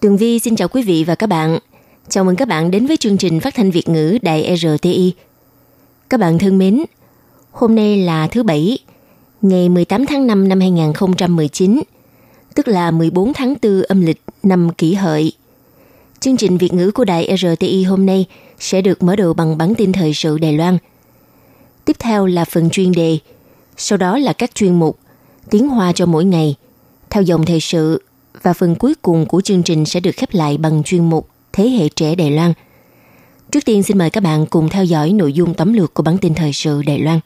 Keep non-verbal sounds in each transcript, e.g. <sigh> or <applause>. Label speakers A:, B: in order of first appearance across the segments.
A: Tường Vi xin chào quý vị và các bạn. Chào mừng các bạn đến với chương trình phát thanh Việt ngữ Đài RTI. Các bạn thân mến, hôm nay là thứ Bảy, ngày 18 tháng 5 năm 2019, tức là 14 tháng 4 âm lịch năm kỷ hợi. Chương trình Việt ngữ của Đài RTI hôm nay sẽ được mở đầu bằng bản tin thời sự Đài Loan. Tiếp theo là phần chuyên đề, sau đó là các chuyên mục, tiếng hoa cho mỗi ngày, theo dòng thời sự và phần cuối cùng của chương trình sẽ được khép lại bằng chuyên mục Thế hệ trẻ Đài Loan. Trước tiên xin mời các bạn cùng theo dõi nội dung tóm lược của bản tin thời sự Đài Loan.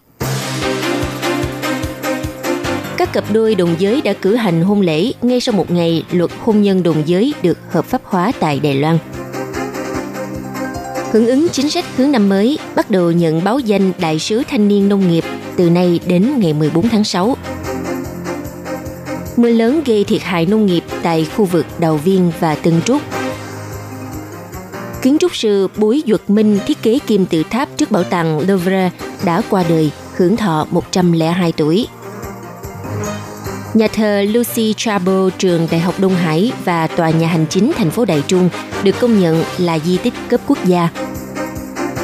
A: Các cặp đôi đồng giới đã cử hành hôn lễ ngay sau một ngày luật hôn nhân đồng giới được hợp pháp hóa tại Đài Loan. Hưởng ứng chính sách hướng năm mới, bắt đầu nhận báo danh Đại sứ Thanh niên Nông nghiệp từ nay đến ngày 14 tháng 6. Mưa lớn gây thiệt hại nông nghiệp tại khu vực Đào Viên và Tân Trúc. Kiến trúc sư Búi Duật Minh thiết kế kim tự tháp trước bảo tàng Louvre đã qua đời, hưởng thọ 102 tuổi. Nhà thờ Lucy Chabot trường Đại học Đông Hải và tòa nhà hành chính thành phố Đại Trung được công nhận là di tích cấp quốc gia.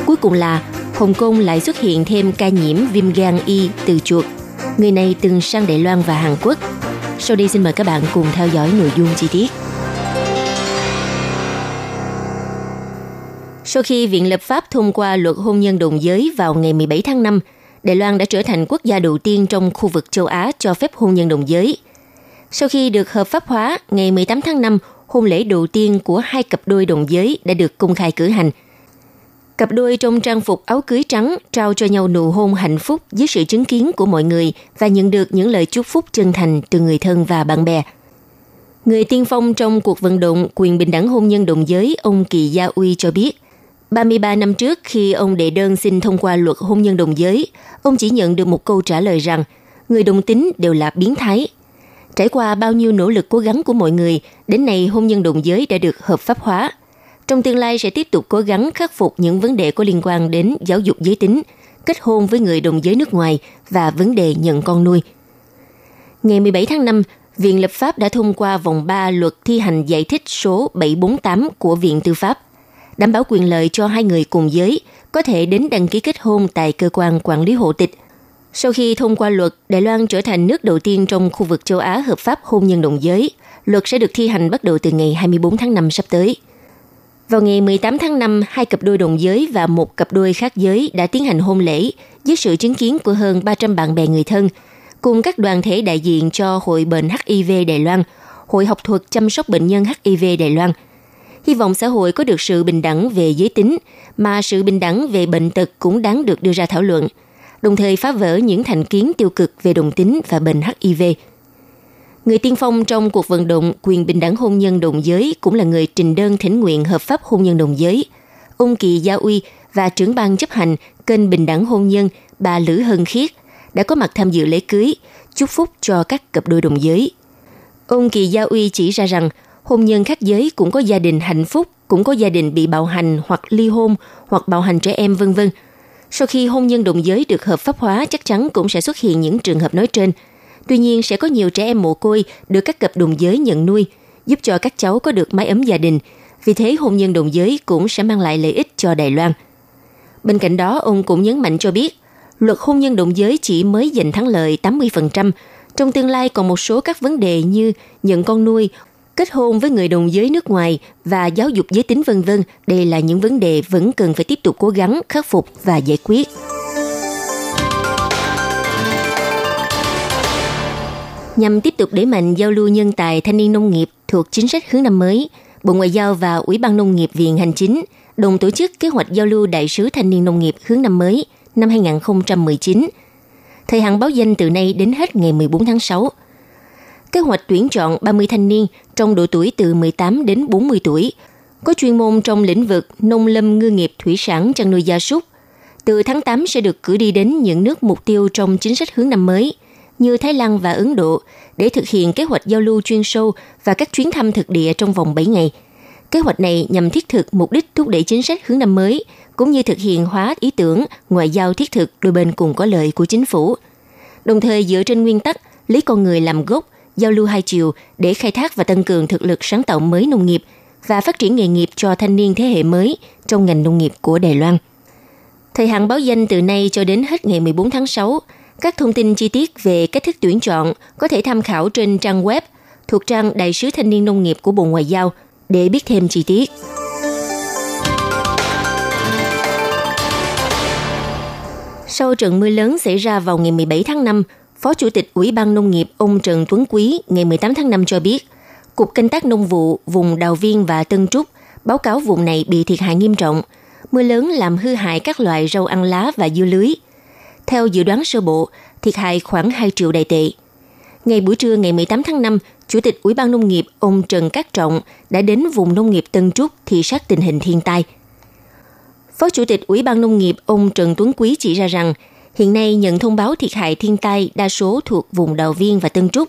A: Cuối cùng là Hồng Kông lại xuất hiện thêm ca nhiễm viêm gan Y từ chuột. Người này từng sang Đài Loan và Hàn Quốc. Sau đây xin mời các bạn cùng theo dõi nội dung chi tiết. Sau khi Viện Lập pháp thông qua luật hôn nhân đồng giới vào ngày 17 tháng 5, Đài Loan đã trở thành quốc gia đầu tiên trong khu vực châu Á cho phép hôn nhân đồng giới. Sau khi được hợp pháp hóa, ngày 18 tháng 5, hôn lễ đầu tiên của hai cặp đôi đồng giới đã được công khai cử hành. Cặp đôi trong trang phục áo cưới trắng trao cho nhau nụ hôn hạnh phúc dưới sự chứng kiến của mọi người và nhận được những lời chúc phúc chân thành từ người thân và bạn bè. Người tiên phong trong cuộc vận động quyền bình đẳng hôn nhân đồng giới, ông Kỳ Gia Uy cho biết – 33 năm trước khi ông đệ đơn xin thông qua luật hôn nhân đồng giới, ông chỉ nhận được một câu trả lời rằng người đồng tính đều là biến thái. Trải qua bao nhiêu nỗ lực cố gắng của mọi người, đến nay hôn nhân đồng giới đã được hợp pháp hóa. Trong tương lai sẽ tiếp tục cố gắng khắc phục những vấn đề có liên quan đến giáo dục giới tính, kết hôn với người đồng giới nước ngoài và vấn đề nhận con nuôi. Ngày 17 tháng 5, Viện Lập pháp đã thông qua vòng 3 luật thi hành giải thích số 748 của Viện Tư pháp đảm bảo quyền lợi cho hai người cùng giới có thể đến đăng ký kết hôn tại cơ quan quản lý hộ tịch. Sau khi thông qua luật, Đài Loan trở thành nước đầu tiên trong khu vực châu Á hợp pháp hôn nhân đồng giới. Luật sẽ được thi hành bắt đầu từ ngày 24 tháng 5 sắp tới. Vào ngày 18 tháng 5, hai cặp đôi đồng giới và một cặp đôi khác giới đã tiến hành hôn lễ dưới sự chứng kiến của hơn 300 bạn bè người thân, cùng các đoàn thể đại diện cho Hội bệnh HIV Đài Loan, Hội học thuật chăm sóc bệnh nhân HIV Đài Loan – hy vọng xã hội có được sự bình đẳng về giới tính, mà sự bình đẳng về bệnh tật cũng đáng được đưa ra thảo luận, đồng thời phá vỡ những thành kiến tiêu cực về đồng tính và bệnh HIV. Người tiên phong trong cuộc vận động quyền bình đẳng hôn nhân đồng giới cũng là người trình đơn thỉnh nguyện hợp pháp hôn nhân đồng giới. Ông Kỳ Gia Uy và trưởng ban chấp hành kênh bình đẳng hôn nhân bà Lữ Hân Khiết đã có mặt tham dự lễ cưới, chúc phúc cho các cặp đôi đồng giới. Ông Kỳ Gia Uy chỉ ra rằng hôn nhân khác giới cũng có gia đình hạnh phúc, cũng có gia đình bị bạo hành hoặc ly hôn hoặc bạo hành trẻ em vân vân. Sau khi hôn nhân đồng giới được hợp pháp hóa chắc chắn cũng sẽ xuất hiện những trường hợp nói trên. Tuy nhiên sẽ có nhiều trẻ em mồ côi được các cặp đồng giới nhận nuôi, giúp cho các cháu có được mái ấm gia đình. Vì thế hôn nhân đồng giới cũng sẽ mang lại lợi ích cho Đài Loan. Bên cạnh đó, ông cũng nhấn mạnh cho biết, luật hôn nhân đồng giới chỉ mới giành thắng lợi 80%, trong tương lai còn một số các vấn đề như nhận con nuôi kết hôn với người đồng giới nước ngoài và giáo dục giới tính vân vân, đây là những vấn đề vẫn cần phải tiếp tục cố gắng khắc phục và giải quyết. Nhằm tiếp tục đẩy mạnh giao lưu nhân tài thanh niên nông nghiệp thuộc chính sách hướng năm mới, Bộ Ngoại giao và Ủy ban Nông nghiệp Viện Hành Chính đồng tổ chức kế hoạch giao lưu đại sứ thanh niên nông nghiệp hướng năm mới năm 2019. Thời hạn báo danh từ nay đến hết ngày 14 tháng 6 kế hoạch tuyển chọn 30 thanh niên trong độ tuổi từ 18 đến 40 tuổi, có chuyên môn trong lĩnh vực nông lâm ngư nghiệp thủy sản chăn nuôi gia súc. Từ tháng 8 sẽ được cử đi đến những nước mục tiêu trong chính sách hướng năm mới như Thái Lan và Ấn Độ để thực hiện kế hoạch giao lưu chuyên sâu và các chuyến thăm thực địa trong vòng 7 ngày. Kế hoạch này nhằm thiết thực mục đích thúc đẩy chính sách hướng năm mới, cũng như thực hiện hóa ý tưởng ngoại giao thiết thực đôi bên cùng có lợi của chính phủ. Đồng thời dựa trên nguyên tắc lấy con người làm gốc, giao lưu hai chiều để khai thác và tăng cường thực lực sáng tạo mới nông nghiệp và phát triển nghề nghiệp cho thanh niên thế hệ mới trong ngành nông nghiệp của Đài Loan. Thời hạn báo danh từ nay cho đến hết ngày 14 tháng 6. Các thông tin chi tiết về cách thức tuyển chọn có thể tham khảo trên trang web thuộc trang Đại sứ Thanh niên Nông nghiệp của Bộ Ngoại giao để biết thêm chi tiết. Sau trận mưa lớn xảy ra vào ngày 17 tháng 5, Phó Chủ tịch Ủy ban Nông nghiệp ông Trần Tuấn Quý ngày 18 tháng 5 cho biết, Cục Canh tác Nông vụ vùng Đào Viên và Tân Trúc báo cáo vùng này bị thiệt hại nghiêm trọng. Mưa lớn làm hư hại các loại rau ăn lá và dưa lưới. Theo dự đoán sơ bộ, thiệt hại khoảng 2 triệu đại tệ. Ngày buổi trưa ngày 18 tháng 5, Chủ tịch Ủy ban Nông nghiệp ông Trần Cát Trọng đã đến vùng nông nghiệp Tân Trúc thị sát tình hình thiên tai. Phó Chủ tịch Ủy ban Nông nghiệp ông Trần Tuấn Quý chỉ ra rằng, hiện nay nhận thông báo thiệt hại thiên tai đa số thuộc vùng Đào Viên và Tân Trúc.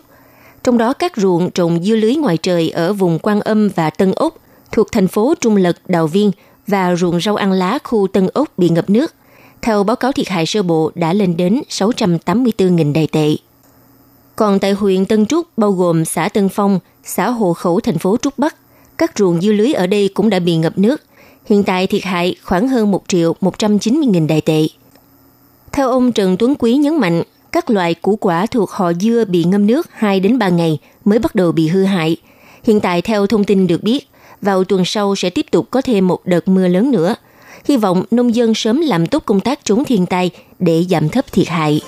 A: Trong đó các ruộng trồng dưa lưới ngoài trời ở vùng Quan Âm và Tân Úc thuộc thành phố Trung Lật, Đào Viên và ruộng rau ăn lá khu Tân Úc bị ngập nước. Theo báo cáo thiệt hại sơ bộ đã lên đến 684.000 đài tệ. Còn tại huyện Tân Trúc bao gồm xã Tân Phong, xã Hồ Khẩu thành phố Trúc Bắc, các ruộng dưa lưới ở đây cũng đã bị ngập nước. Hiện tại thiệt hại khoảng hơn 1 triệu 190 nghìn đại tệ. Theo ông Trần Tuấn Quý nhấn mạnh, các loại củ quả thuộc họ dưa bị ngâm nước 2 đến 3 ngày mới bắt đầu bị hư hại. Hiện tại theo thông tin được biết, vào tuần sau sẽ tiếp tục có thêm một đợt mưa lớn nữa. Hy vọng nông dân sớm làm tốt công tác chống thiên tai để giảm thấp thiệt hại.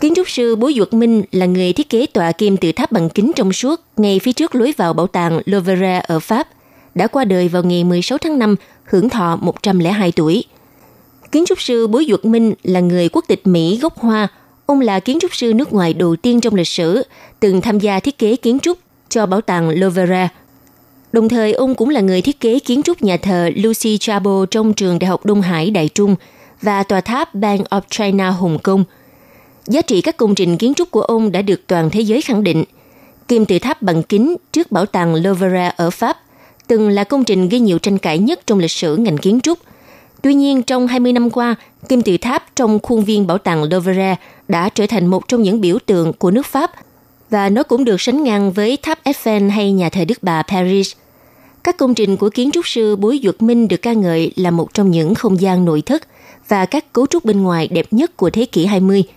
A: Kiến trúc sư Bố Duật Minh là người thiết kế tòa kim tự tháp bằng kính trong suốt ngay phía trước lối vào bảo tàng Louvre ở Pháp, đã qua đời vào ngày 16 tháng 5, hưởng thọ 102 tuổi. Kiến trúc sư Bố Duật Minh là người quốc tịch Mỹ gốc Hoa. Ông là kiến trúc sư nước ngoài đầu tiên trong lịch sử, từng tham gia thiết kế kiến trúc cho bảo tàng Louvre. Đồng thời, ông cũng là người thiết kế kiến trúc nhà thờ Lucy Chabo trong trường Đại học Đông Hải Đại Trung và tòa tháp Bank of China Hồng Kông – Giá trị các công trình kiến trúc của ông đã được toàn thế giới khẳng định. Kim tự tháp bằng kính trước bảo tàng Louvre ở Pháp từng là công trình gây nhiều tranh cãi nhất trong lịch sử ngành kiến trúc. Tuy nhiên, trong 20 năm qua, kim tự tháp trong khuôn viên bảo tàng Louvre đã trở thành một trong những biểu tượng của nước Pháp và nó cũng được sánh ngang với tháp Eiffel hay nhà thờ Đức Bà Paris. Các công trình của kiến trúc sư Bối Duật Minh được ca ngợi là một trong những không gian nội thất và các cấu trúc bên ngoài đẹp nhất của thế kỷ 20 –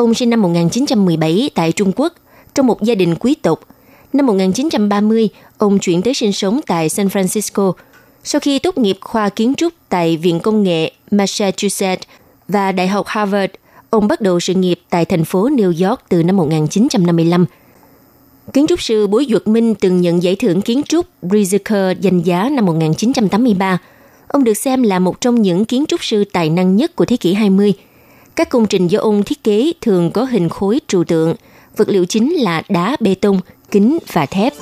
A: Ông sinh năm 1917 tại Trung Quốc, trong một gia đình quý tộc. Năm 1930, ông chuyển tới sinh sống tại San Francisco. Sau khi tốt nghiệp khoa kiến trúc tại Viện Công nghệ Massachusetts và Đại học Harvard, ông bắt đầu sự nghiệp tại thành phố New York từ năm 1955. Kiến trúc sư Bối Duật Minh từng nhận giải thưởng kiến trúc Pritzker danh giá năm 1983. Ông được xem là một trong những kiến trúc sư tài năng nhất của thế kỷ 20 – các công trình do ông thiết kế thường có hình khối trụ tượng, vật liệu chính là đá bê tông, kính và thép.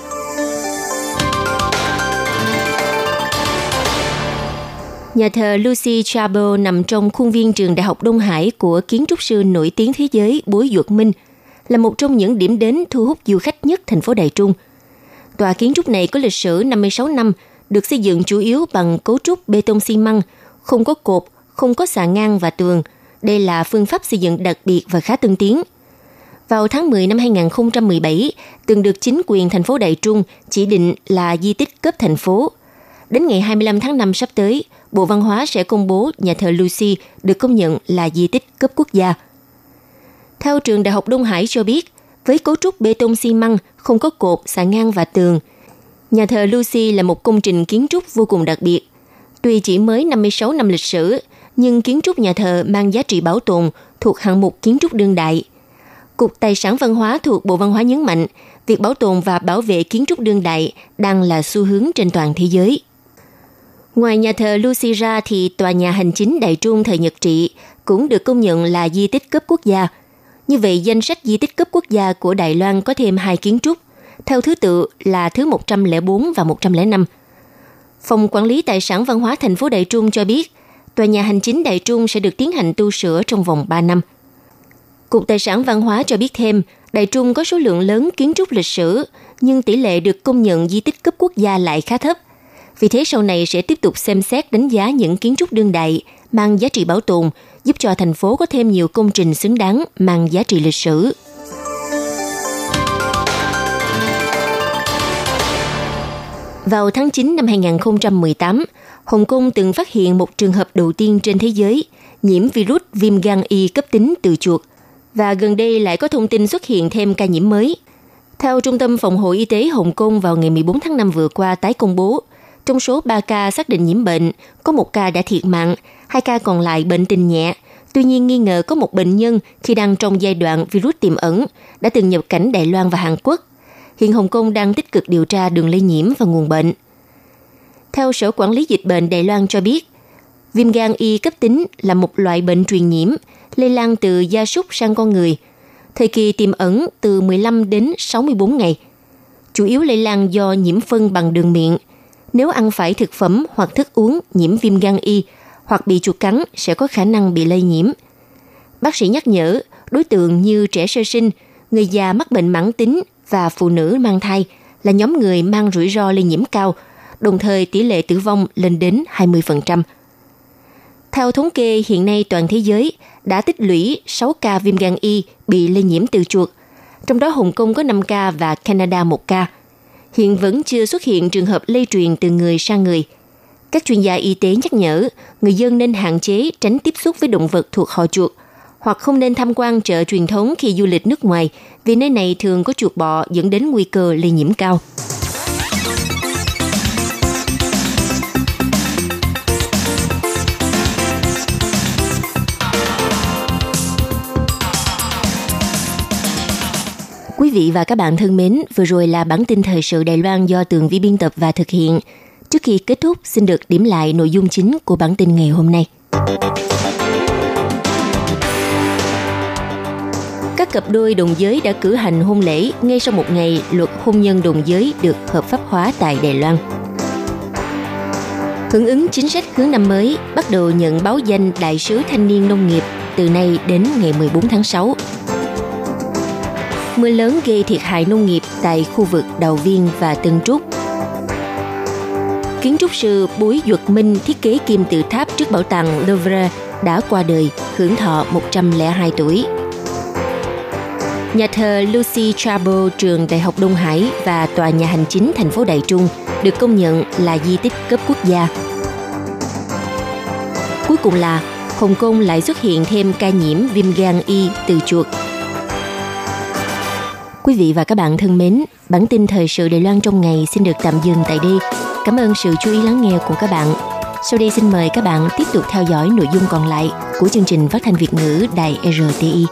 A: Nhà thờ Lucy Chabot nằm trong khuôn viên trường Đại học Đông Hải của kiến trúc sư nổi tiếng thế giới Bối Duật Minh, là một trong những điểm đến thu hút du khách nhất thành phố Đài Trung. Tòa kiến trúc này có lịch sử 56 năm, được xây dựng chủ yếu bằng cấu trúc bê tông xi măng, không có cột, không có xà ngang và tường – đây là phương pháp xây dựng đặc biệt và khá tân tiến. Vào tháng 10 năm 2017, từng được chính quyền thành phố Đại Trung chỉ định là di tích cấp thành phố. Đến ngày 25 tháng 5 sắp tới, Bộ Văn hóa sẽ công bố nhà thờ Lucy được công nhận là di tích cấp quốc gia. Theo trường Đại học Đông Hải cho biết, với cấu trúc bê tông xi măng, không có cột, xà ngang và tường, nhà thờ Lucy là một công trình kiến trúc vô cùng đặc biệt. Tuy chỉ mới 56 năm lịch sử, nhưng kiến trúc nhà thờ mang giá trị bảo tồn thuộc hạng mục kiến trúc đương đại. Cục Tài sản Văn hóa thuộc Bộ Văn hóa nhấn mạnh, việc bảo tồn và bảo vệ kiến trúc đương đại đang là xu hướng trên toàn thế giới. Ngoài nhà thờ Lucy ra thì tòa nhà hành chính Đại Trung thời Nhật trị cũng được công nhận là di tích cấp quốc gia. Như vậy, danh sách di tích cấp quốc gia của Đài Loan có thêm hai kiến trúc, theo thứ tự là thứ 104 và 105. Phòng Quản lý Tài sản Văn hóa thành phố Đại Trung cho biết, tòa nhà hành chính Đại Trung sẽ được tiến hành tu sửa trong vòng 3 năm. Cục Tài sản Văn hóa cho biết thêm, Đại Trung có số lượng lớn kiến trúc lịch sử, nhưng tỷ lệ được công nhận di tích cấp quốc gia lại khá thấp. Vì thế sau này sẽ tiếp tục xem xét đánh giá những kiến trúc đương đại mang giá trị bảo tồn, giúp cho thành phố có thêm nhiều công trình xứng đáng mang giá trị lịch sử. Vào tháng 9 năm 2018, Hồng Kông từng phát hiện một trường hợp đầu tiên trên thế giới nhiễm virus viêm gan Y cấp tính từ chuột và gần đây lại có thông tin xuất hiện thêm ca nhiễm mới. Theo Trung tâm Phòng hộ Y tế Hồng Kông vào ngày 14 tháng 5 vừa qua tái công bố, trong số 3 ca xác định nhiễm bệnh, có một ca đã thiệt mạng, hai ca còn lại bệnh tình nhẹ. Tuy nhiên nghi ngờ có một bệnh nhân khi đang trong giai đoạn virus tiềm ẩn đã từng nhập cảnh Đài Loan và Hàn Quốc. Hiện Hồng Kông đang tích cực điều tra đường lây nhiễm và nguồn bệnh. Theo Sở Quản lý Dịch bệnh Đài Loan cho biết, viêm gan Y cấp tính là một loại bệnh truyền nhiễm lây lan từ gia súc sang con người. Thời kỳ tiềm ẩn từ 15 đến 64 ngày. Chủ yếu lây lan do nhiễm phân bằng đường miệng. Nếu ăn phải thực phẩm hoặc thức uống nhiễm viêm gan Y hoặc bị chuột cắn sẽ có khả năng bị lây nhiễm. Bác sĩ nhắc nhở, đối tượng như trẻ sơ sinh, người già mắc bệnh mãn tính và phụ nữ mang thai là nhóm người mang rủi ro lây nhiễm cao, đồng thời tỷ lệ tử vong lên đến 20%. Theo thống kê, hiện nay toàn thế giới đã tích lũy 6 ca viêm gan Y bị lây nhiễm từ chuột, trong đó Hồng Kông có 5 ca và Canada 1 ca. Hiện vẫn chưa xuất hiện trường hợp lây truyền từ người sang người. Các chuyên gia y tế nhắc nhở, người dân nên hạn chế tránh tiếp xúc với động vật thuộc họ chuột, hoặc không nên tham quan chợ truyền thống khi du lịch nước ngoài, vì nơi này thường có chuột bọ dẫn đến nguy cơ lây nhiễm cao. Quý vị và các bạn thân mến, vừa rồi là bản tin thời sự Đài Loan do Tường Vi biên tập và thực hiện. Trước khi kết thúc, xin được điểm lại nội dung chính của bản tin ngày hôm nay. Các cặp đôi đồng giới đã cử hành hôn lễ ngay sau một ngày luật hôn nhân đồng giới được hợp pháp hóa tại Đài Loan. Hưởng ứng chính sách hướng năm mới, bắt đầu nhận báo danh Đại sứ Thanh niên Nông nghiệp từ nay đến ngày 14 tháng 6 mưa lớn gây thiệt hại nông nghiệp tại khu vực Đào Viên và Tân Trúc. Kiến trúc sư Bùi Duật Minh thiết kế kim tự tháp trước bảo tàng Louvre đã qua đời, hưởng thọ 102 tuổi. Nhà thờ Lucy Chabo trường Đại học Đông Hải và tòa nhà hành chính thành phố Đại Trung được công nhận là di tích cấp quốc gia. Cuối cùng là Hồng Kông lại xuất hiện thêm ca nhiễm viêm gan Y từ chuột Quý vị và các bạn thân mến, bản tin thời sự Đài Loan trong ngày xin được tạm dừng tại đây. Cảm ơn sự chú ý lắng nghe của các bạn. Sau đây xin mời các bạn tiếp tục theo dõi nội dung còn lại của chương trình phát thanh Việt ngữ Đài RTI.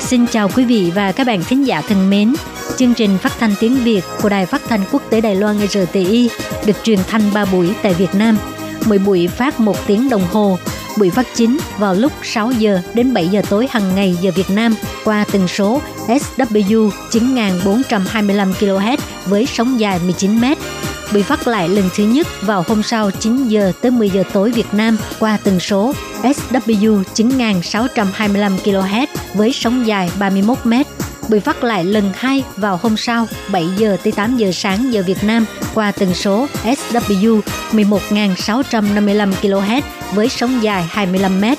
B: Xin chào quý vị và các bạn thính giả thân mến chương trình phát thanh tiếng Việt của Đài Phát thanh Quốc tế Đài Loan RTI được truyền thanh 3 buổi tại Việt Nam. Mỗi buổi phát 1 tiếng đồng hồ. Buổi phát chính vào lúc 6 giờ đến 7 giờ tối hàng ngày giờ Việt Nam qua tần số SW 9425 kHz với sóng dài 19 m. Buổi phát lại lần thứ nhất vào hôm sau 9 giờ tới 10 giờ tối Việt Nam qua tần số SW 9625 kHz với sóng dài 31 mét bị phát lại lần hai vào hôm sau 7 giờ tới 8 giờ sáng giờ Việt Nam qua tần số SW 11.655 kHz với sóng dài 25 mét.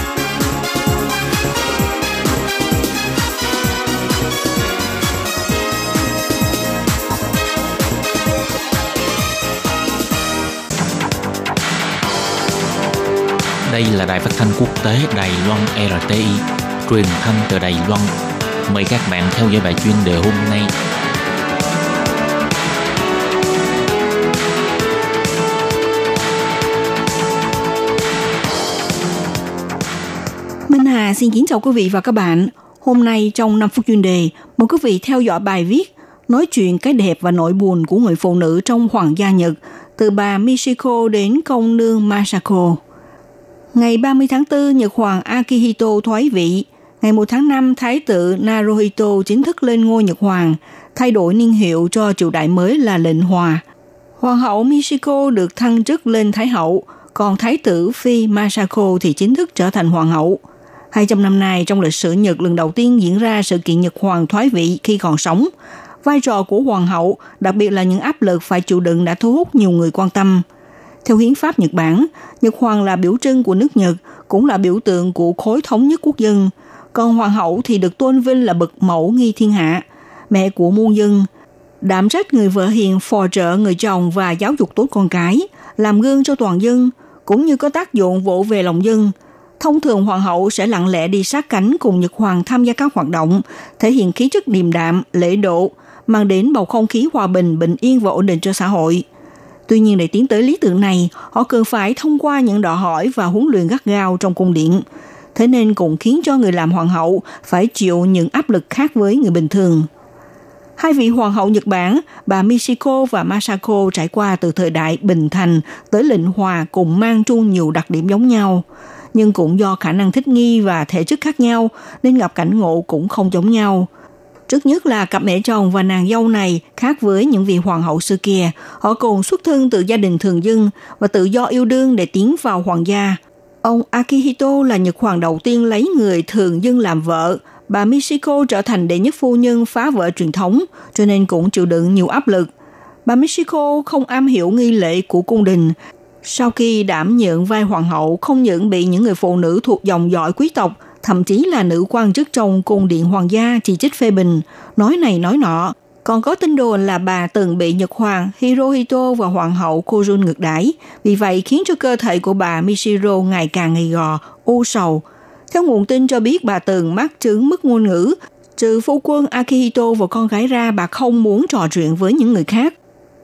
C: Đây là đài phát thanh quốc tế Đài Loan RTI, truyền thanh từ Đài Loan. Mời các bạn theo dõi bài chuyên đề hôm nay.
D: Minh Hà xin kính chào quý vị và các bạn. Hôm nay trong 5 phút chuyên đề, mời quý vị theo dõi bài viết nói chuyện cái đẹp và nỗi buồn của người phụ nữ trong hoàng gia Nhật, từ bà Michiko đến công nương Masako. Ngày 30 tháng 4, Nhật Hoàng Akihito thoái vị. Ngày 1 tháng 5, Thái tử Naruhito chính thức lên ngôi Nhật Hoàng, thay đổi niên hiệu cho triều đại mới là lệnh hòa. Hoàng hậu Michiko được thăng chức lên Thái hậu, còn Thái tử Phi Masako thì chính thức trở thành Hoàng hậu. 200 năm nay, trong lịch sử Nhật lần đầu tiên diễn ra sự kiện Nhật Hoàng thoái vị khi còn sống. Vai trò của Hoàng hậu, đặc biệt là những áp lực phải chịu đựng đã thu hút nhiều người quan tâm – theo hiến pháp Nhật Bản, Nhật Hoàng là biểu trưng của nước Nhật, cũng là biểu tượng của khối thống nhất quốc dân. Còn Hoàng hậu thì được tôn vinh là bậc mẫu nghi thiên hạ, mẹ của muôn dân, đảm trách người vợ hiền phò trợ người chồng và giáo dục tốt con cái, làm gương cho toàn dân, cũng như có tác dụng vỗ về lòng dân. Thông thường hoàng hậu sẽ lặng lẽ đi sát cánh cùng Nhật Hoàng tham gia các hoạt động, thể hiện khí chất điềm đạm, lễ độ, mang đến bầu không khí hòa bình, bình yên và ổn định cho xã hội. Tuy nhiên để tiến tới lý tưởng này, họ cần phải thông qua những đòi hỏi và huấn luyện gắt gao trong cung điện. Thế nên cũng khiến cho người làm hoàng hậu phải chịu những áp lực khác với người bình thường. Hai vị hoàng hậu Nhật Bản, bà Michiko và Masako trải qua từ thời đại bình thành tới lệnh hòa cùng mang chung nhiều đặc điểm giống nhau. Nhưng cũng do khả năng thích nghi và thể chất khác nhau nên gặp cảnh ngộ cũng không giống nhau – Trước nhất là cặp mẹ chồng và nàng dâu này khác với những vị hoàng hậu xưa kia. Họ cùng xuất thân từ gia đình thường dân và tự do yêu đương để tiến vào hoàng gia. Ông Akihito là Nhật hoàng đầu tiên lấy người thường dân làm vợ. Bà Michiko trở thành đệ nhất phu nhân phá vỡ truyền thống, cho nên cũng chịu đựng nhiều áp lực. Bà Michiko không am hiểu nghi lễ của cung đình. Sau khi đảm nhận vai hoàng hậu, không những bị những người phụ nữ thuộc dòng dõi quý tộc – thậm chí là nữ quan chức trong cung điện hoàng gia chỉ trích phê bình, nói này nói nọ. Còn có tin đồn là bà từng bị Nhật Hoàng Hirohito và Hoàng hậu Kojun ngược đãi, vì vậy khiến cho cơ thể của bà Mishiro ngày càng gầy gò, u sầu. Theo nguồn tin cho biết bà từng mắc chứng mất ngôn ngữ, trừ phu quân Akihito và con gái ra bà không muốn trò chuyện với những người khác.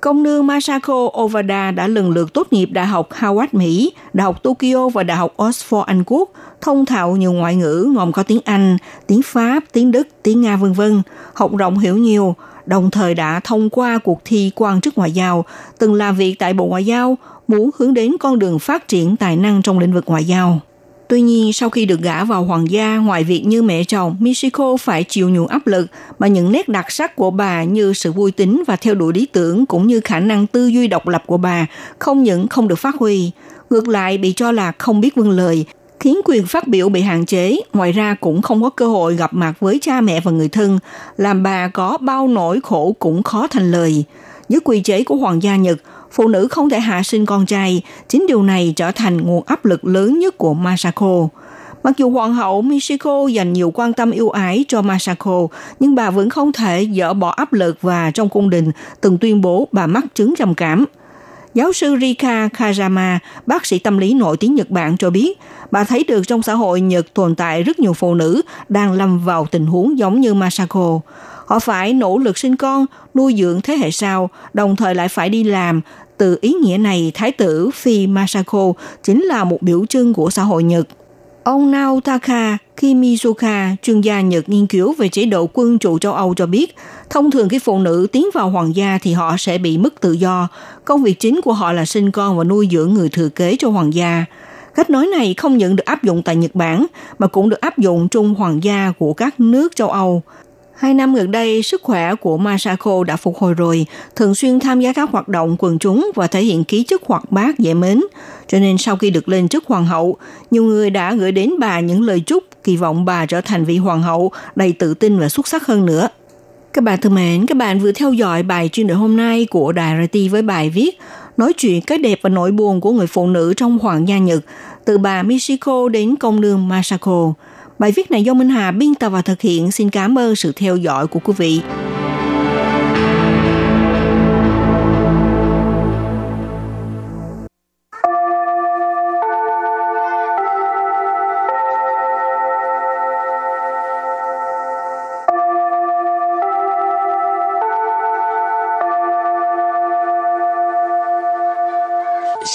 D: Công nương Masako Ovada đã lần lượt tốt nghiệp Đại học Howard Mỹ, Đại học Tokyo và Đại học Oxford Anh Quốc, thông thạo nhiều ngoại ngữ gồm có tiếng Anh, tiếng Pháp, tiếng Đức, tiếng Nga vân vân, học rộng hiểu nhiều, đồng thời đã thông qua cuộc thi quan chức ngoại giao, từng làm việc tại Bộ Ngoại giao, muốn hướng đến con đường phát triển tài năng trong lĩnh vực ngoại giao. Tuy nhiên, sau khi được gả vào hoàng gia, ngoài việc như mẹ chồng, Michiko phải chịu nhiều áp lực, mà những nét đặc sắc của bà như sự vui tính và theo đuổi lý tưởng cũng như khả năng tư duy độc lập của bà không những không được phát huy, ngược lại bị cho là không biết vâng lời, khiến quyền phát biểu bị hạn chế, ngoài ra cũng không có cơ hội gặp mặt với cha mẹ và người thân, làm bà có bao nỗi khổ cũng khó thành lời. Dưới quy chế của hoàng gia Nhật, phụ nữ không thể hạ sinh con trai, chính điều này trở thành nguồn áp lực lớn nhất của Masako. Mặc dù hoàng hậu Michiko dành nhiều quan tâm yêu ái cho Masako, nhưng bà vẫn không thể dỡ bỏ áp lực và trong cung đình từng tuyên bố bà mắc chứng trầm cảm. Giáo sư Rika Kajama, bác sĩ tâm lý nổi tiếng Nhật Bản cho biết, bà thấy được trong xã hội Nhật tồn tại rất nhiều phụ nữ đang lâm vào tình huống giống như Masako. Họ phải nỗ lực sinh con, nuôi dưỡng thế hệ sau, đồng thời lại phải đi làm. Từ ý nghĩa này, Thái tử Phi Masako chính là một biểu trưng của xã hội Nhật. Ông Naotaka Kimizuka, chuyên gia Nhật nghiên cứu về chế độ quân chủ châu Âu cho biết, thông thường khi phụ nữ tiến vào hoàng gia thì họ sẽ bị mất tự do. Công việc chính của họ là sinh con và nuôi dưỡng người thừa kế cho hoàng gia. Cách nói này không những được áp dụng tại Nhật Bản mà cũng được áp dụng trong hoàng gia của các nước châu Âu. Hai năm gần đây, sức khỏe của Masako đã phục hồi rồi, thường xuyên tham gia các hoạt động quần chúng và thể hiện ký chức hoạt bát dễ mến. Cho nên sau khi được lên chức hoàng hậu, nhiều người đã gửi đến bà những lời chúc kỳ vọng bà trở thành vị hoàng hậu đầy tự tin và xuất sắc hơn nữa. Các bạn thân mến, các bạn vừa theo dõi bài chuyên đề hôm nay của Đài RT với bài viết nói chuyện cái đẹp và nỗi buồn của người phụ nữ trong hoàng gia Nhật, từ bà Michiko đến công nương Masako. Bài viết này do Minh Hà biên tập và thực hiện. Xin cảm ơn sự theo dõi của quý vị.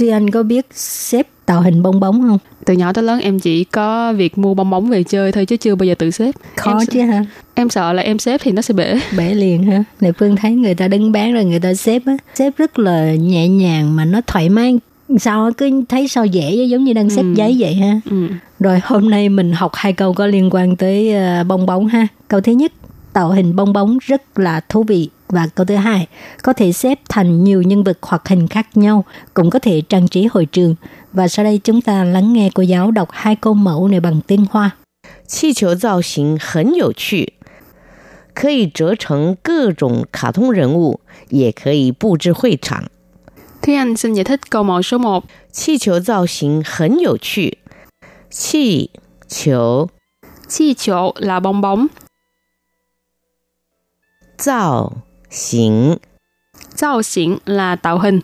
B: Thúy Anh có biết xếp tạo hình bong bóng không?
E: Từ nhỏ tới lớn em chỉ có việc mua bong bóng về chơi thôi chứ chưa bao giờ tự xếp.
B: Khó
E: em,
B: chứ ha.
E: Em sợ là em xếp thì nó sẽ bể.
B: Bể liền ha. Lệ Phương thấy người ta đứng bán rồi người ta xếp á. Xếp rất là nhẹ nhàng mà nó thoải mái. Sao cứ thấy sao dễ giống như đang xếp
E: Ừ.
B: giấy vậy ha.
E: Ừ.
B: Rồi hôm nay mình học hai câu có liên quan tới ờ, bong bóng ha. Câu thứ nhất, tạo hình bong bóng rất là thú vị. Và câu thứ hai, có thể xếp thành nhiều nhân vật hoặc hình khác nhau, cũng có thể trang trí hội trường. Và sau đây chúng ta lắng nghe cô giáo đọc hai câu mẫu này bằng tiếng Hoa.
F: 气球造型很有趣，可以折成各种卡通人物，也可以布置会场。
E: Thúy Anh xin giải thích câu mẫu số 1.
F: 气球造型很有趣，气球
E: Chi chỗ là bong bóng,
F: 造型,
E: 造型 là tạo hình.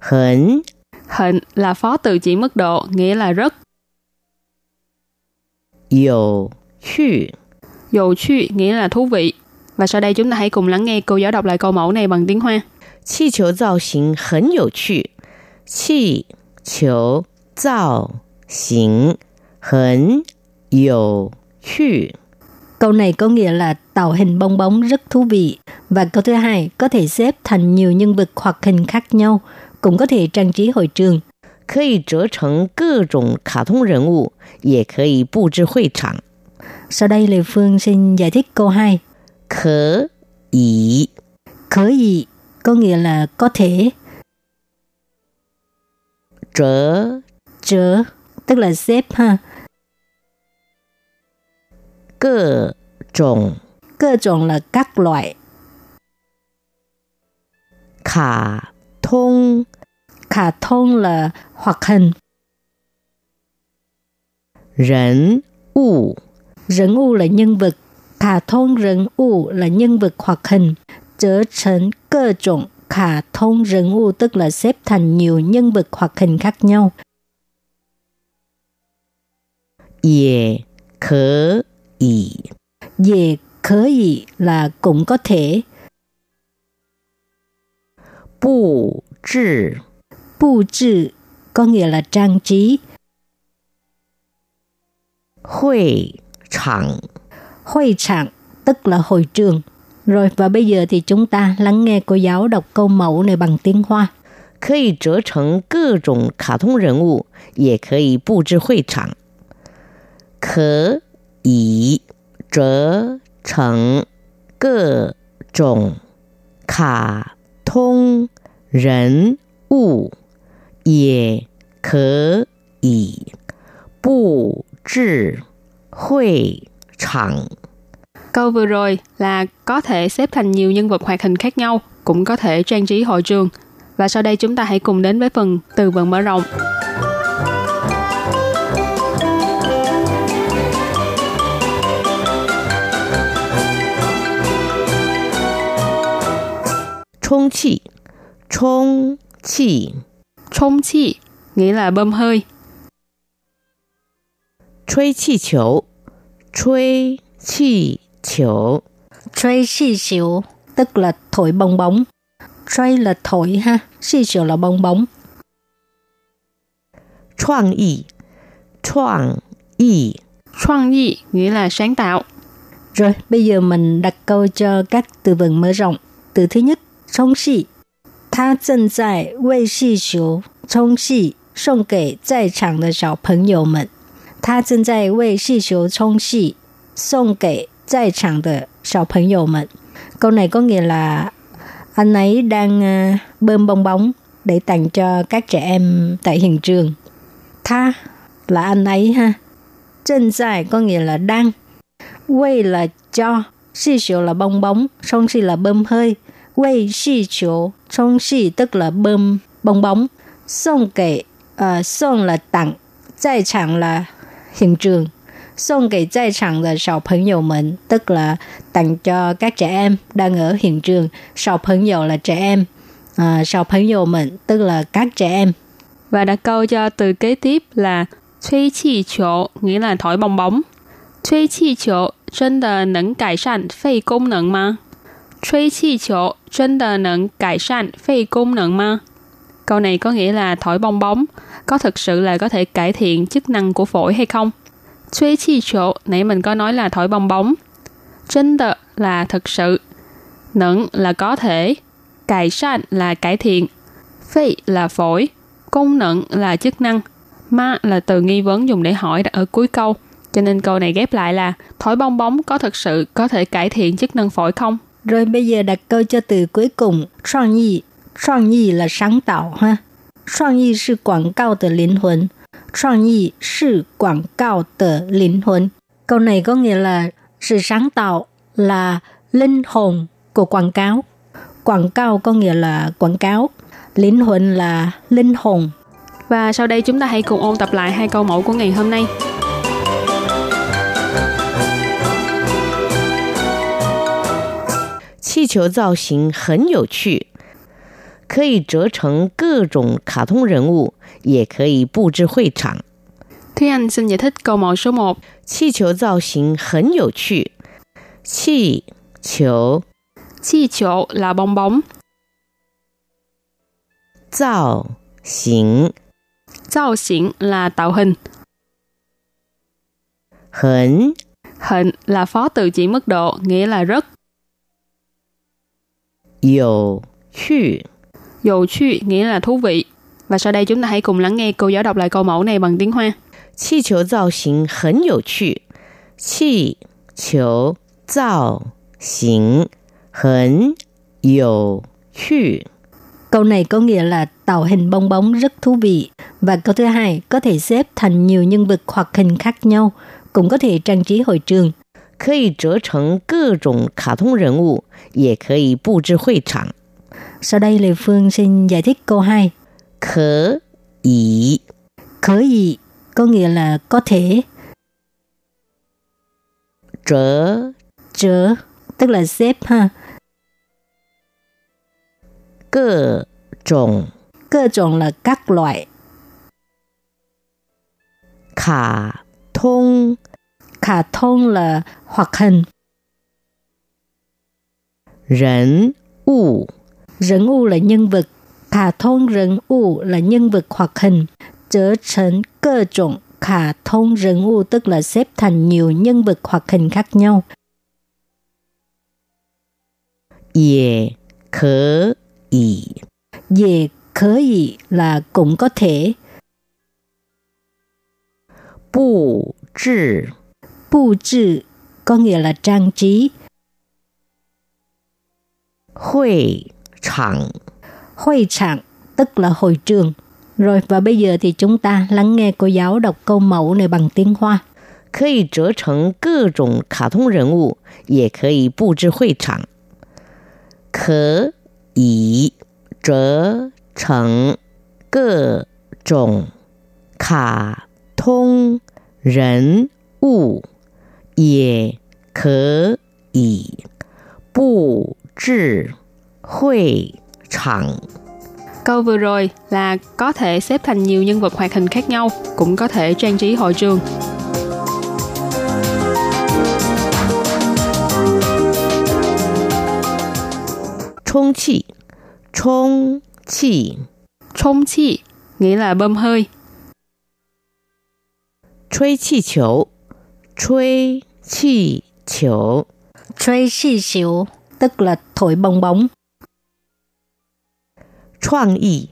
F: Hình
E: Hình là phó từ chỉ mức độ, nghĩa là rất. Dầu chu nghĩa là thú vị. Và sau đây chúng ta hãy cùng lắng nghe cô giáo đọc lại câu mẫu này bằng tiếng Hoa.
F: Chi
B: Câu này có nghĩa là tạo hình bong bóng rất thú vị. Và câu thứ hai, có thể xếp thành nhiều nhân vật hoặc hình khác nhau, cũng có thể trang trí hội trường.
F: 可以折成各种卡通人物，也可以布置会场。
B: Sau đây Lê Phương xin giải thích câu 2.
F: 可以
B: Khở gì có nghĩa là có thể,
F: 折
B: trở, tức là xếp ha.
F: 各种
B: Cơ trọng là các loại,
F: 卡通
B: khả thông là hoạt hình,
F: 人物
B: rẫn u là nhân vật, khả thông rẫn u là nhân vật hoạt hình, trở thành cơ trọng khả thông rẫn u tức là xếp thành nhiều nhân vật hoạt hình khác nhau.
F: 也可 以
B: Về khở gì là cũng có thể,
F: 布置
B: bu trừ có nghĩa là trang trí,
F: 会场。
B: hội trạng tức là hội trường. Rồi và bây giờ thì chúng ta lắng nghe cô giáo đọc câu mẫu này bằng tiếng Hoa.
F: 可以折成各种卡通人物，也可以布置会场。可 以折成各种卡通人物，也可以布置会场。
E: Câu vừa rồi là có thể xếp thành nhiều nhân vật hoạt hình khác nhau, cũng có thể trang trí hội trường. Và sau đây chúng ta hãy cùng đến với phần từ vựng mở rộng.
F: 充气，充气，
E: 冲chi nghĩa là bơm hơi,
F: 吹气球，吹气球，
B: Tray xì xỉu tức là thổi bong bóng. Tray là thổi ha, xì xỉu là bong bóng.
F: 创意，创意，
E: Choang yi nghĩa là sáng tạo.
B: Rồi bây giờ mình đặt câu cho các từ vựng mở rộng. Từ thứ nhất, 冲戏。他正在为气球冲戏，送给在场的小朋友们。他正在为气球冲戏，送给在场的小朋友们。Câu này có nghĩa là anh ấy đang à, bơm bong bóng để tặng cho các trẻ em tại hiện trường. Tha là anh ấy ha.正在có nghĩa là đang. Quay là cho. Xì chiều là bong bóng. Song xì là bơm hơi. Quay xì chiều. Song xì tức là bơm bong bóng. Xong kể. Uh, xong là tặng. Tại场là hiện trường. 送给在场的小朋友们 tức là tặng cho các trẻ em đang ở hiện trường.小朋友 là trẻ em. À, 小朋友们 tức là các trẻ em.
E: Và đặt câu cho từ kế tiếp là Thuê chi chiếu nghĩa là thổi bong bóng. Thuê chi chiếu chân de nâng cải sản phê công năng mà? Thuê chi cải? Câu này có nghĩa là thổi bong bóng có thực sự là có thể cải thiện chức năng của phổi hay không? Thuê chi chỗ, nãy mình có nói là thổi bong bóng. Chân tờ là thực sự. Nẫn là có thể. Cải sản là cải thiện. Phê là phổi. Công nẫn là chức năng ma là từ nghi vấn dùng để hỏi ở cuối câu. Cho nên câu này ghép lại là thổi bong bóng có thực sự có thể cải thiện chức năng phổi không?
B: Rồi bây giờ đặt câu cho từ cuối cùng, soạn là sáng tạo ha. Soạn là quảng cáo de linh hồn. Soạn là quảng cáo de linh hồn. Câu này có nghĩa là sự sáng tạo là linh hồn của quảng cáo. Quảng cáo có nghĩa là quảng cáo. Linh hồn là linh hồn
E: và sau đây chúng ta hãy cùng ôn tập lại hai câu mẫu của ngày hôm nay.
F: 气球造型很有趣，可以折成各种卡通人物，也可以布置会场。
E: Thúy Anh xin giải thích câu mẫu số 1.
F: 气球造型很有趣。气球
E: Chi chỗ là bong bóng,
F: 造型
E: 造型 là tạo hình,
F: 很
E: hình là phó từ chỉ mức độ, nghĩa là rất.
F: 有趣。
E: Dầu趣nghĩa là thú vị. Và sau đây chúng ta hãy cùng lắng nghe cô giáo đọc lại câu mẫu này bằng tiếng Hoa.
F: 气球造型很有趣。气球造型很有趣。
B: Câu này có nghĩa là tạo hình bong bóng rất thú vị. Và câu thứ hai, có thể xếp thành nhiều nhân vật hoặc hình khác nhau, cũng có thể trang trí hội trường.
F: 可以折成各种卡通人物，也可以布置会场。
B: Sau đây Lê Phương xin giải thích câu 2.
F: 可以
B: Khở gì có nghĩa là có thể,
F: 折
B: trở, tức là xếp ha.
F: 各种
B: Cơ trọng là các loại,
F: 卡通
B: khả thông là hoạt hình,
F: 人物
B: rẫn u là nhân vật, khả thông rẫn u là nhân vật hoạt hình, trở thành cơ trọng khả thông rẫn u tức là xếp thành nhiều nhân vật hoạt hình khác nhau.
F: 也可以
B: Về khở gì là cũng có thể,
F: 布置
B: bù trừ có nghĩa là trang trí,
F: 会场
B: hội trạng tức là hội trường. Rồi và bây giờ thì chúng ta lắng nghe cô giáo đọc câu mẫu này bằng tiếng Hoa.
F: 可以折成各种卡通人物，也可以布置会场。可以折成各种卡通人物， 也可以布置会场。
E: Câu vừa rồi là có thể xếp thành nhiều nhân vật hoạt hình khác nhau, cũng có thể trang trí hội trường.
F: 充气，充气，
E: 充chi nghĩa là bơm hơi,
F: 吹气球，吹气球，
B: Trey xì xỉu tức là thổi bong bóng.
F: 创意，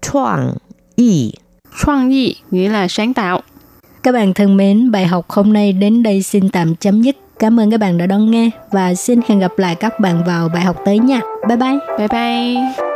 F: 创意。
E: Choang yi nghĩa là sáng tạo.
B: Các bạn thân mến, bài học hôm nay đến đây xin tạm chấm dứt. Cảm ơn các bạn đã đón nghe và xin hẹn gặp lại các bạn vào bài học tới nha. Bye bye.
E: Bye bye! “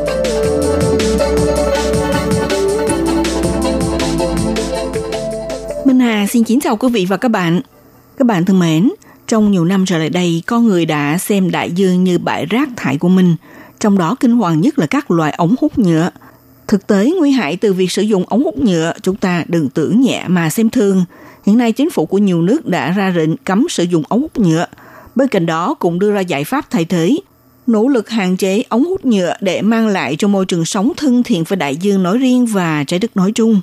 D: Xin kính chào quý vị và các bạn. Các bạn thân mến, trong nhiều năm trở lại đây, con người đã xem đại dương như bãi rác thải của mình, trong đó kinh hoàng nhất là các loại ống hút nhựa. Thực tế nguy hại từ việc sử dụng ống hút nhựa, chúng ta đừng tưởng nhẹ mà xem thường. Hiện nay chính phủ của nhiều nước đã ra lệnh cấm sử dụng ống hút nhựa. Bên cạnh đó cũng đưa ra giải pháp thay thế, nỗ lực hạn chế ống hút nhựa để mang lại cho môi trường sống thân thiện với đại dương nói riêng và trái đất nói chung.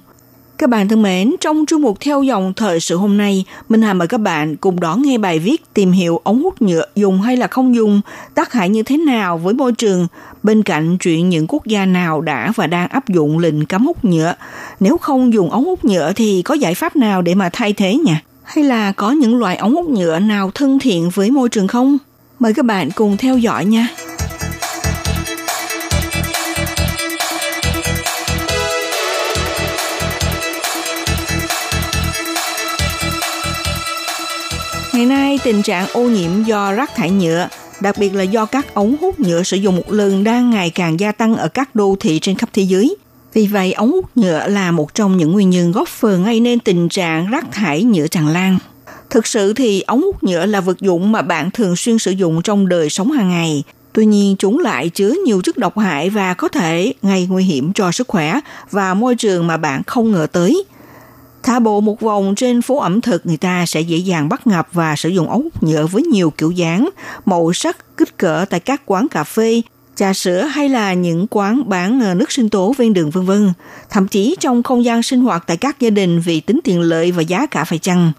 D: Các bạn thân mến, trong chương mục theo dòng thời sự hôm nay, Minh Hà mời các bạn cùng đón nghe bài viết tìm hiểu ống hút nhựa dùng hay là không dùng, tác hại như thế nào với môi trường, bên cạnh chuyện những quốc gia nào đã và đang áp dụng lệnh cấm hút nhựa. Nếu không dùng ống hút nhựa thì có giải pháp nào để mà thay thế nhỉ? Hay là có những loại ống hút nhựa nào thân thiện với môi trường không? Mời các bạn cùng theo dõi nha. Ngày nay, tình trạng ô nhiễm do rác thải nhựa, đặc biệt là do các ống hút nhựa sử dụng một lần đang ngày càng gia tăng ở các đô thị trên khắp thế giới. Vì vậy, ống hút nhựa là một trong những nguyên nhân góp phần gây nên tình trạng rác thải nhựa tràn lan. Thực sự thì ống hút nhựa là vật dụng mà bạn thường xuyên sử dụng trong đời sống hàng ngày. Tuy nhiên, chúng lại chứa nhiều chất độc hại và có thể gây nguy hiểm cho sức khỏe và môi trường mà bạn không ngờ tới. Thả bộ một vòng trên phố ẩm thực người ta sẽ dễ dàng bắt gặp và sử dụng ống nhựa với nhiều kiểu dáng, màu sắc, kích cỡ tại các quán cà phê, trà sữa hay là những quán bán ờ, nước sinh tố ven đường vân vân. Thậm chí trong không gian sinh hoạt tại các gia đình vì tính tiện lợi và giá cả phải chăng.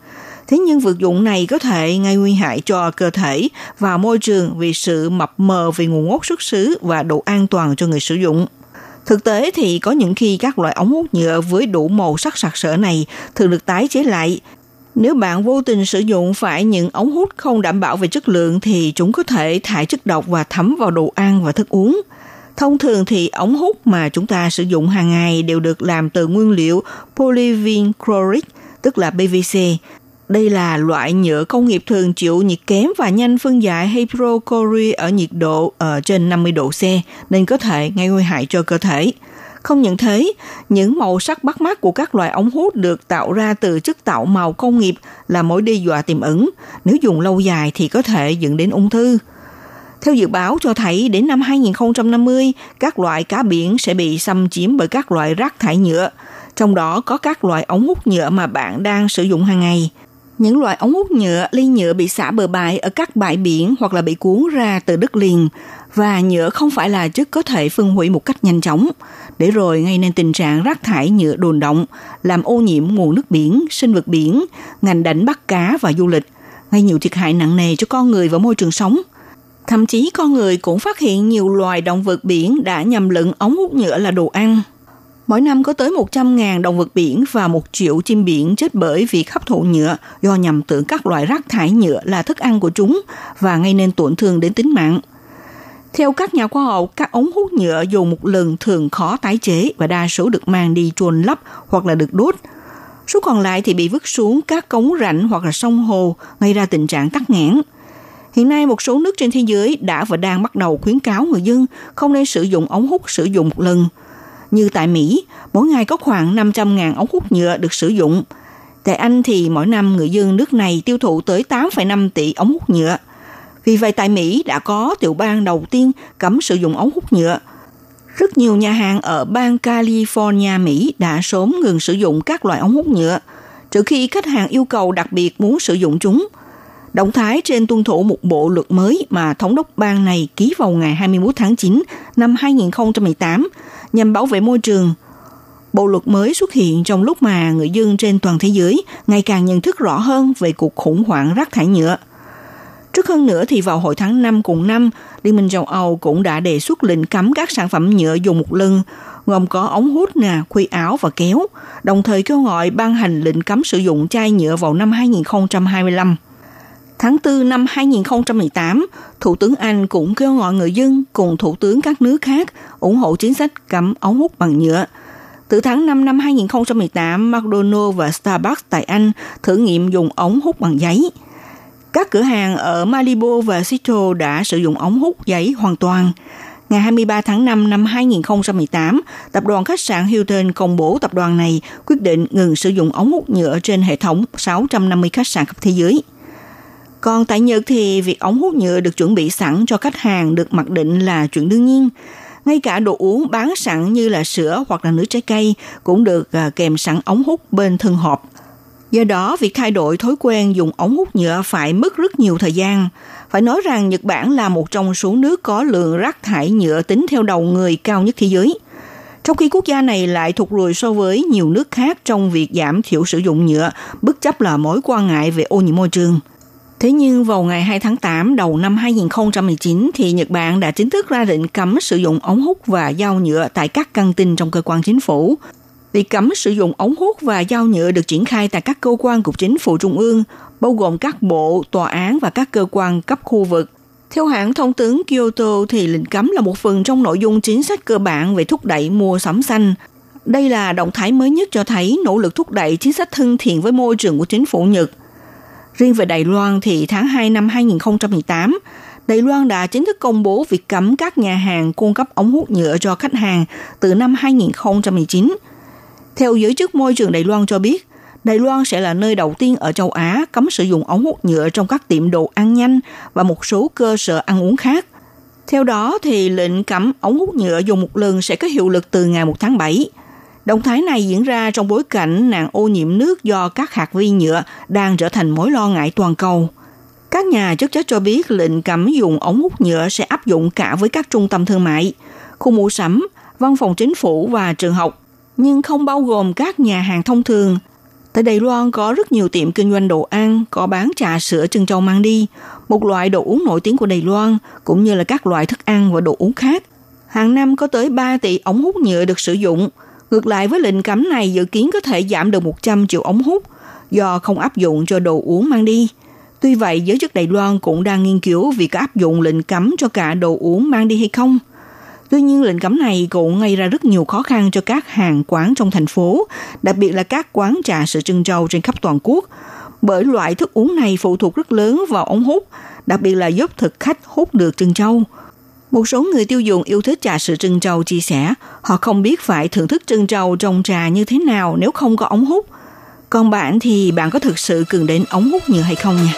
D: Thế nhưng vật dụng này có thể gây nguy hại cho cơ thể và môi trường vì sự mập mờ về nguồn gốc xuất xứ và độ an toàn cho người sử dụng. Thực tế thì có những khi các loại ống hút nhựa với đủ màu sắc sặc sỡ này thường được tái chế lại. Nếu bạn vô tình sử dụng phải những ống hút không đảm bảo về chất lượng thì chúng có thể thải chất độc và thấm vào đồ ăn và thức uống. Thông thường thì ống hút mà chúng ta sử dụng hàng ngày đều được làm từ nguyên liệu polyvinyl chloride, tức là PVC. Đây là loại nhựa công nghiệp thường chịu nhiệt kém và nhanh phân giải hydrochloride ở nhiệt độ ở trên 50 độ C nên có thể gây nguy hại cho cơ thể. Không những thế, những màu sắc bắt mắt của các loại ống hút được tạo ra từ chất tạo màu công nghiệp là mối đe dọa tiềm ẩn. Nếu dùng lâu dài thì có thể dẫn đến ung thư. Theo dự báo cho thấy đến năm 2050, các loại cá biển sẽ bị xâm chiếm bởi các loại rác thải nhựa, trong đó có các loại ống hút nhựa mà bạn đang sử dụng hàng ngày. Những loại ống hút nhựa, ly nhựa bị xả bờ bãi ở các bãi biển hoặc là bị cuốn ra từ đất liền và nhựa không phải là chất có thể phân hủy một cách nhanh chóng, để rồi gây nên tình trạng rác thải nhựa đồn động, làm ô nhiễm nguồn nước biển, sinh vật biển, ngành đánh bắt cá và du lịch, gây nhiều thiệt hại nặng nề cho con người và môi trường sống. Thậm chí con người cũng phát hiện nhiều loài động vật biển đã nhầm lẫn ống hút nhựa là đồ ăn. Mỗi năm có tới 100.000 động vật biển và 1 triệu chim biển chết bởi việc hấp thụ nhựa do nhầm tưởng các loại rác thải nhựa là thức ăn của chúng và gây nên tổn thương đến tính mạng. Theo các nhà khoa học, các ống hút nhựa dùng một lần thường khó tái chế và đa số được mang đi chôn lấp hoặc là được đốt. Số còn lại thì bị vứt xuống các cống rãnh hoặc là sông hồ, gây ra tình trạng tắc nghẽn. Hiện nay, một số nước trên thế giới đã và đang bắt đầu khuyến cáo người dân không nên sử dụng ống hút sử dụng một lần. Như tại Mỹ, mỗi ngày có khoảng 500.000 ống hút nhựa được sử dụng. Tại Anh thì mỗi năm người dân nước này tiêu thụ tới 8,5 tỷ ống hút nhựa. Vì vậy tại Mỹ đã có tiểu bang đầu tiên cấm sử dụng ống hút nhựa. Rất nhiều nhà hàng ở bang California, Mỹ đã sớm ngừng sử dụng các loại ống hút nhựa, trừ khi khách hàng yêu cầu đặc biệt muốn sử dụng chúng. Động thái trên tuân thủ một bộ luật mới mà thống đốc bang này ký vào ngày 21 tháng 9 năm 2018 nhằm bảo vệ môi trường. Bộ luật mới xuất hiện trong lúc mà người dân trên toàn thế giới ngày càng nhận thức rõ hơn về cuộc khủng hoảng rác thải nhựa. Trước hơn nữa thì vào hồi tháng 5 cùng năm, Liên minh châu Âu cũng đã đề xuất lệnh cấm các sản phẩm nhựa dùng một lần, gồm có ống hút, nè, khuy áo và kéo, đồng thời kêu gọi ban hành lệnh cấm sử dụng chai nhựa vào năm 2025. Tháng 4 năm 2018, Thủ tướng Anh cũng kêu gọi người dân cùng thủ tướng các nước khác ủng hộ chính sách cấm ống hút bằng nhựa. Từ tháng 5 năm 2018, McDonald's và Starbucks tại Anh thử nghiệm dùng ống hút bằng giấy. Các cửa hàng ở Malibu và Seattle đã sử dụng ống hút giấy hoàn toàn. Ngày 23 tháng 5 năm 2018, tập đoàn khách sạn Hilton công bố tập đoàn này quyết định ngừng sử dụng ống hút nhựa trên hệ thống 650 khách sạn khắp thế giới. Còn tại Nhật thì việc ống hút nhựa được chuẩn bị sẵn cho khách hàng được mặc định là chuyện đương nhiên. Ngay cả đồ uống bán sẵn như là sữa hoặc là nước trái cây cũng được à, kèm sẵn ống hút bên thân hộp. Do đó, việc thay đổi thói quen dùng ống hút nhựa phải mất rất nhiều thời gian. Phải nói rằng Nhật Bản là một trong số nước có lượng rác thải nhựa tính theo đầu người cao nhất thế giới. Trong khi quốc gia này lại thụt lùi so với nhiều nước khác trong việc giảm thiểu sử dụng nhựa, bất chấp là mối quan ngại về ô nhiễm môi trường. Thế nhưng vào ngày 2 tháng 8 đầu năm 2019 thì Nhật Bản đã chính thức ra lệnh cấm sử dụng ống hút và dao nhựa tại các căng tin trong cơ quan chính phủ. Việc cấm sử dụng ống hút và dao nhựa được triển khai tại các cơ quan cục chính phủ trung ương, bao gồm các bộ, tòa án và các cơ quan cấp khu vực. Theo hãng thông tấn Kyoto thì lệnh cấm là một phần trong nội dung chính sách cơ bản về thúc đẩy mua sắm xanh. Đây là động thái mới nhất cho thấy nỗ lực thúc đẩy chính sách thân thiện với môi trường của chính phủ Nhật – Riêng về Đài Loan thì tháng 2 năm 2018, Đài Loan đã chính thức công bố việc cấm các nhà hàng cung cấp ống hút nhựa cho khách hàng từ năm 2019. Theo giới chức môi trường Đài Loan cho biết, Đài Loan sẽ là nơi đầu tiên ở châu Á cấm sử dụng ống hút nhựa trong các tiệm đồ ăn nhanh và một số cơ sở ăn uống khác. Theo đó thì lệnh cấm ống hút nhựa dùng một lần sẽ có hiệu lực từ ngày 1 tháng 7. Động thái này diễn ra trong bối cảnh nạn ô nhiễm nước do các hạt vi nhựa đang trở thành mối lo ngại toàn cầu. Các nhà chức trách cho biết lệnh cấm dùng ống hút nhựa sẽ áp dụng cả với các trung tâm thương mại, khu mua sắm, văn phòng chính phủ và trường học, nhưng không bao gồm các nhà hàng thông thường. Tại Đài Loan có rất nhiều tiệm kinh doanh đồ ăn, có bán trà sữa trân châu mang đi, một loại đồ uống nổi tiếng của Đài Loan, cũng như là các loại thức ăn và đồ uống khác. Hàng năm có tới 3 tỷ ống hút nhựa được sử dụng, Ngược lại với lệnh cấm này dự kiến có thể giảm được 100 triệu ống hút do không áp dụng cho đồ uống mang đi. Tuy vậy, giới chức Đài Loan cũng đang nghiên cứu việc có áp dụng lệnh cấm cho cả đồ uống mang đi hay không. Tuy nhiên, lệnh cấm này cũng gây ra rất nhiều khó khăn cho các hàng quán trong thành phố, đặc biệt là các quán trà sữa trân châu trên khắp toàn quốc, bởi loại thức uống này phụ thuộc rất lớn vào ống hút, đặc biệt là giúp thực khách hút được trân châu – một số người tiêu dùng yêu thích trà sữa trân châu chia sẻ, họ không biết phải thưởng thức trân châu trong trà như thế nào nếu không có ống hút. Còn bạn thì bạn có thực sự cần đến ống hút nhiều hay không nha?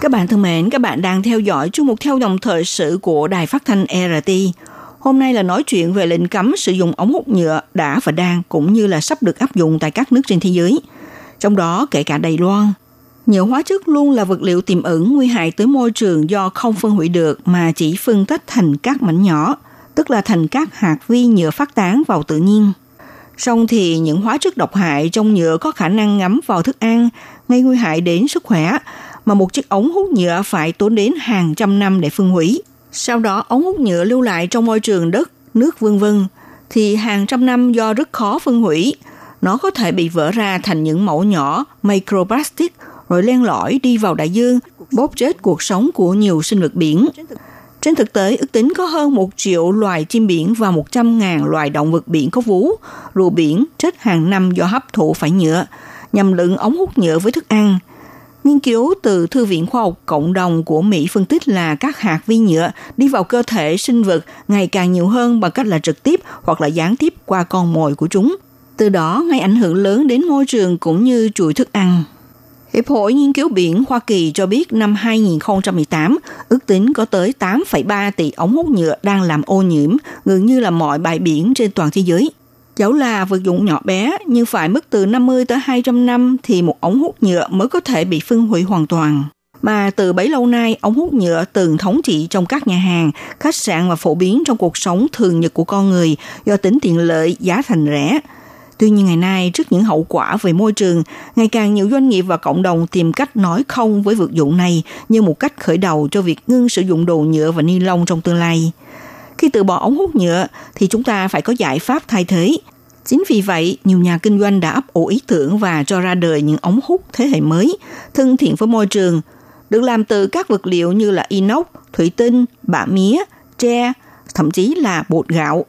D: Các bạn thân mến, các bạn đang theo dõi chương mục theo dòng thời sự của Đài Phát thanh RT. Hôm nay là nói chuyện về lệnh cấm sử dụng ống hút nhựa đã và đang cũng như là sắp được áp dụng tại các nước trên thế giới, trong đó kể cả Đài Loan. Nhựa hóa chất luôn là vật liệu tiềm ẩn nguy hại tới môi trường do không phân hủy được mà chỉ phân tách thành các mảnh nhỏ, tức là thành các hạt vi nhựa phát tán vào tự nhiên. Song thì những hóa chất độc hại trong nhựa có khả năng ngấm vào thức ăn, gây nguy hại đến sức khỏe, mà một chiếc ống hút nhựa phải tốn đến hàng trăm năm để phân hủy. Sau đó ống hút nhựa lưu lại trong môi trường đất, nước vân vân thì hàng trăm năm do rất khó phân hủy, nó có thể bị vỡ ra thành những mẫu nhỏ microplastic rồi len lỏi đi vào đại dương, bóp chết cuộc sống của nhiều sinh vật biển. Trên thực tế, ước tính có hơn một triệu loài chim biển và 100.000 loài động vật biển có vú, rùa biển chết hàng năm do hấp thụ phải nhựa, nhằm lượng ống hút nhựa với thức ăn – Nghiên cứu từ Thư viện Khoa học Cộng đồng của Mỹ phân tích là các hạt vi nhựa đi vào cơ thể sinh vật ngày càng nhiều hơn bằng cách là trực tiếp hoặc là gián tiếp qua con mồi của chúng. Từ đó gây ảnh hưởng lớn đến môi trường cũng như chuỗi thức ăn. Hiệp hội Nghiên cứu Biển Hoa Kỳ cho biết năm 2018, ước tính có tới 8,3 tỷ ống hút nhựa đang làm ô nhiễm gần như là mọi bãi biển trên toàn thế giới. Dẫu là vật dụng nhỏ bé nhưng phải mất từ 50 tới 200 năm thì một ống hút nhựa mới có thể bị phân hủy hoàn toàn. Mà từ bấy lâu nay, ống hút nhựa từng thống trị trong các nhà hàng, khách sạn và phổ biến trong cuộc sống thường nhật của con người do tính tiện lợi, giá thành rẻ. Tuy nhiên ngày nay, trước những hậu quả về môi trường, ngày càng nhiều doanh nghiệp và cộng đồng tìm cách nói không với vật dụng này như một cách khởi đầu cho việc ngưng sử dụng đồ nhựa và ni lông trong tương lai. Khi từ bỏ ống hút nhựa thì chúng ta phải có giải pháp thay thế. Chính vì vậy, nhiều nhà kinh doanh đã ấp ủ ý tưởng và cho ra đời những ống hút thế hệ mới, thân thiện với môi trường, được làm từ các vật liệu như là inox, thủy tinh, bã mía, tre, thậm chí là bột gạo.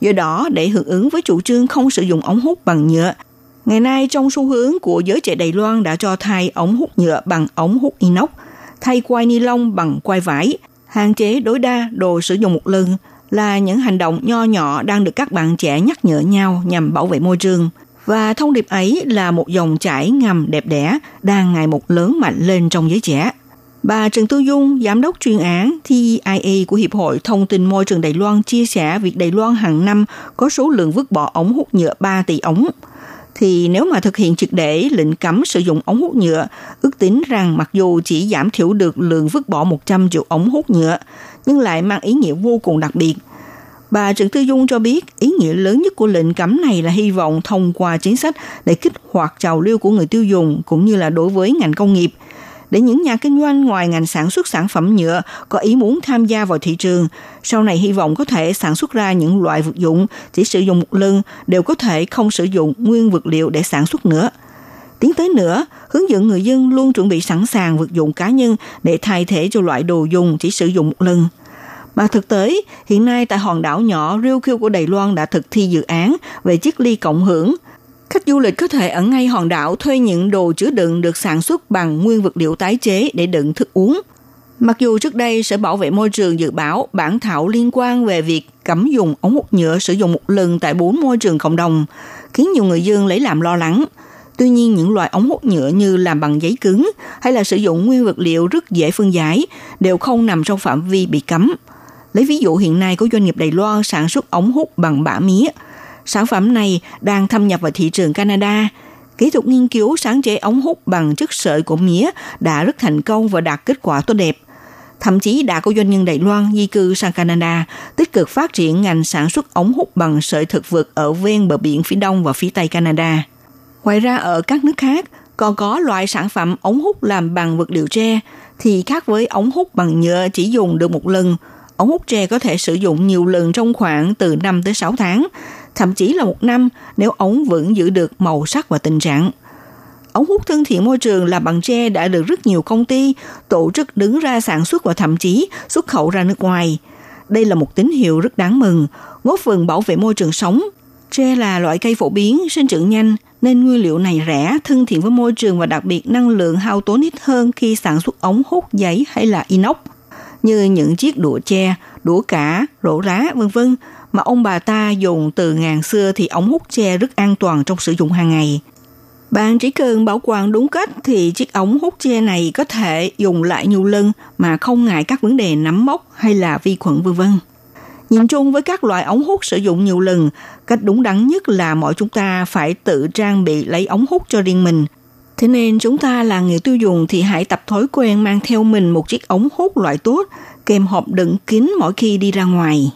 D: Do đó, để hưởng ứng với chủ trương không sử dụng ống hút bằng nhựa, ngày nay trong xu hướng của giới trẻ Đài Loan đã cho thay ống hút nhựa bằng ống hút inox, thay quai ni lông bằng quai vải, hạn chế tối đa đồ sử dụng một lần là những hành động nho nhỏ đang được các bạn trẻ nhắc nhở nhau nhằm bảo vệ môi trường. Và thông điệp ấy là một dòng chảy ngầm đẹp đẽ đang ngày một lớn mạnh lên trong giới trẻ. Bà Trần Tư Dung, giám đốc chuyên án TIA của Hiệp hội Thông tin Môi trường Đài Loan chia sẻ việc Đài Loan hàng năm có số lượng vứt bỏ ống hút nhựa 3 tỷ ống. Thì nếu mà thực hiện triệt để lệnh cấm sử dụng ống hút nhựa, ước tính rằng mặc dù chỉ giảm thiểu được lượng vứt bỏ 100 triệu ống hút nhựa, nhưng lại mang ý nghĩa vô cùng đặc biệt. Bà Trần Tư Dung cho biết ý nghĩa lớn nhất của lệnh cấm này là hy vọng thông qua chính sách để kích hoạt trào lưu của người tiêu dùng cũng như là đối với ngành công nghiệp – để những nhà kinh doanh ngoài ngành sản xuất sản phẩm nhựa có ý muốn tham gia vào thị trường, sau này hy vọng có thể sản xuất ra những loại vật dụng chỉ sử dụng một lần đều có thể không sử dụng nguyên vật liệu để sản xuất nữa. Tiến tới nữa, hướng dẫn người dân luôn chuẩn bị sẵn sàng vật dụng cá nhân để thay thế cho loại đồ dùng chỉ sử dụng một lần. Mà thực tế, hiện nay tại hòn đảo nhỏ Ryukyu của Đài Loan đã thực thi dự án về chiếc ly cộng hưởng – Khách du lịch có thể ở ngay hòn đảo thuê những đồ chứa đựng được sản xuất bằng nguyên vật liệu tái chế để đựng thức uống. Mặc dù trước đây Sở Bảo vệ Môi trường dự báo bản thảo liên quan về việc cấm dùng ống hút nhựa sử dụng một lần tại bốn môi trường cộng đồng, khiến nhiều người dân lấy làm lo lắng. Tuy nhiên, những loại ống hút nhựa như làm bằng giấy cứng hay là sử dụng nguyên vật liệu rất dễ phân giải đều không nằm trong phạm vi bị cấm. Lấy ví dụ hiện nay có doanh nghiệp Đài Loan sản xuất ống hút bằng bã mía – Sản phẩm này đang thâm nhập vào thị trường Canada. Kỹ thuật nghiên cứu sáng chế ống hút bằng chất sợi của mía đã rất thành công và đạt kết quả tốt đẹp. Thậm chí đã có doanh nhân Đài Loan di cư sang Canada, tích cực phát triển ngành sản xuất ống hút bằng sợi thực vật ở ven bờ biển phía đông và phía tây Canada. Ngoài ra ở các nước khác, còn có loại sản phẩm ống hút làm bằng vật liệu tre, thì khác với ống hút bằng nhựa chỉ dùng được một lần, ống hút tre có thể sử dụng nhiều lần trong khoảng từ 5 tới 6 tháng, thậm chí là một năm nếu ống vẫn giữ được màu sắc và tình trạng. Ống hút thân thiện môi trường làm bằng tre đã được rất nhiều công ty, tổ chức đứng ra sản xuất và thậm chí xuất khẩu ra nước ngoài. Đây là một tín hiệu rất đáng mừng, góp phần bảo vệ môi trường sống. Tre là loại cây phổ biến, sinh trưởng nhanh, nên nguyên liệu này rẻ, thân thiện với môi trường và đặc biệt năng lượng hao tốn ít hơn khi sản xuất ống hút giấy hay là inox. Như những chiếc đũa tre, đũa cả, rổ rá, vân vân mà ông bà ta dùng từ ngàn xưa thì ống hút tre rất an toàn trong sử dụng hàng ngày. Bạn chỉ cần bảo quản đúng cách thì chiếc ống hút tre này có thể dùng lại nhiều lần mà không ngại các vấn đề nấm mốc hay là vi khuẩn vân vân. Nhìn chung với các loại ống hút sử dụng nhiều lần, cách đúng đắn nhất là mọi chúng ta phải tự trang bị lấy ống hút cho riêng mình. Thế nên chúng ta là người tiêu dùng thì hãy tập thói quen mang theo mình một chiếc ống hút loại tốt, kèm hộp đựng kín mỗi khi đi ra ngoài.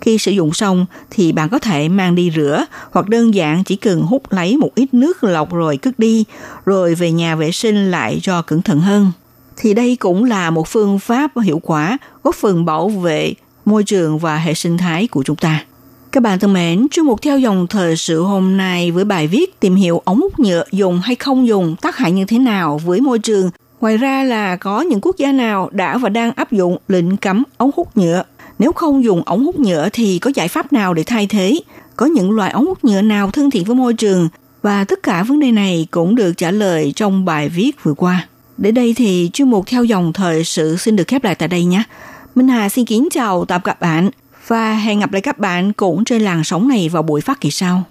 D: Khi sử dụng xong thì bạn có thể mang đi rửa hoặc đơn giản chỉ cần hút lấy một ít nước lọc rồi cất đi, rồi về nhà vệ sinh lại cho cẩn thận hơn. Thì đây cũng là một phương pháp hiệu quả góp phần bảo vệ môi trường và hệ sinh thái của chúng ta. Các bạn thân mến, chuyên mục theo dòng thời sự hôm nay với bài viết tìm hiểu ống hút nhựa dùng hay không dùng, tác hại như thế nào với môi trường. Ngoài ra là có những quốc gia nào đã và đang áp dụng lệnh cấm ống hút nhựa nếu không dùng ống hút nhựa thì có giải pháp nào để thay thế? Có những loại ống hút nhựa nào thân thiện với môi trường? Và tất cả vấn đề này cũng được trả lời trong bài viết vừa qua. Đến đây thì chuyên mục theo dòng thời sự xin được khép lại tại đây nhé. Minh Hà xin kính chào tạm các bạn và hẹn gặp lại các bạn cũng trên làn sóng này vào buổi phát kỳ sau.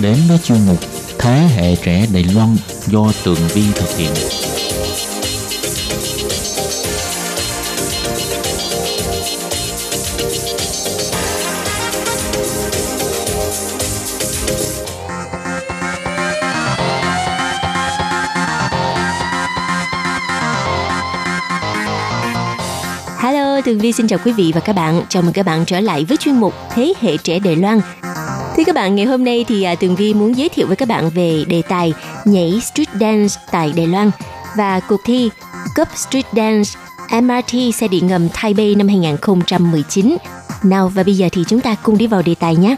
C: Đến với chuyên mục Thế hệ trẻ Đài Loan do Tường Vi thực hiện.
A: Hello, Tường Vi xin chào quý vị và các bạn. Chào mừng các bạn trở lại với chuyên mục Thế hệ trẻ Đài Loan. Thưa các bạn, ngày hôm nay thì à, Tường Vi muốn giới thiệu với các bạn về đề tài nhảy street dance tại Đài Loan và cuộc thi Cup Street Dance MRT xe điện ngầm Taipei năm 2019. Nào và bây giờ thì chúng ta cùng đi vào đề tài nhé.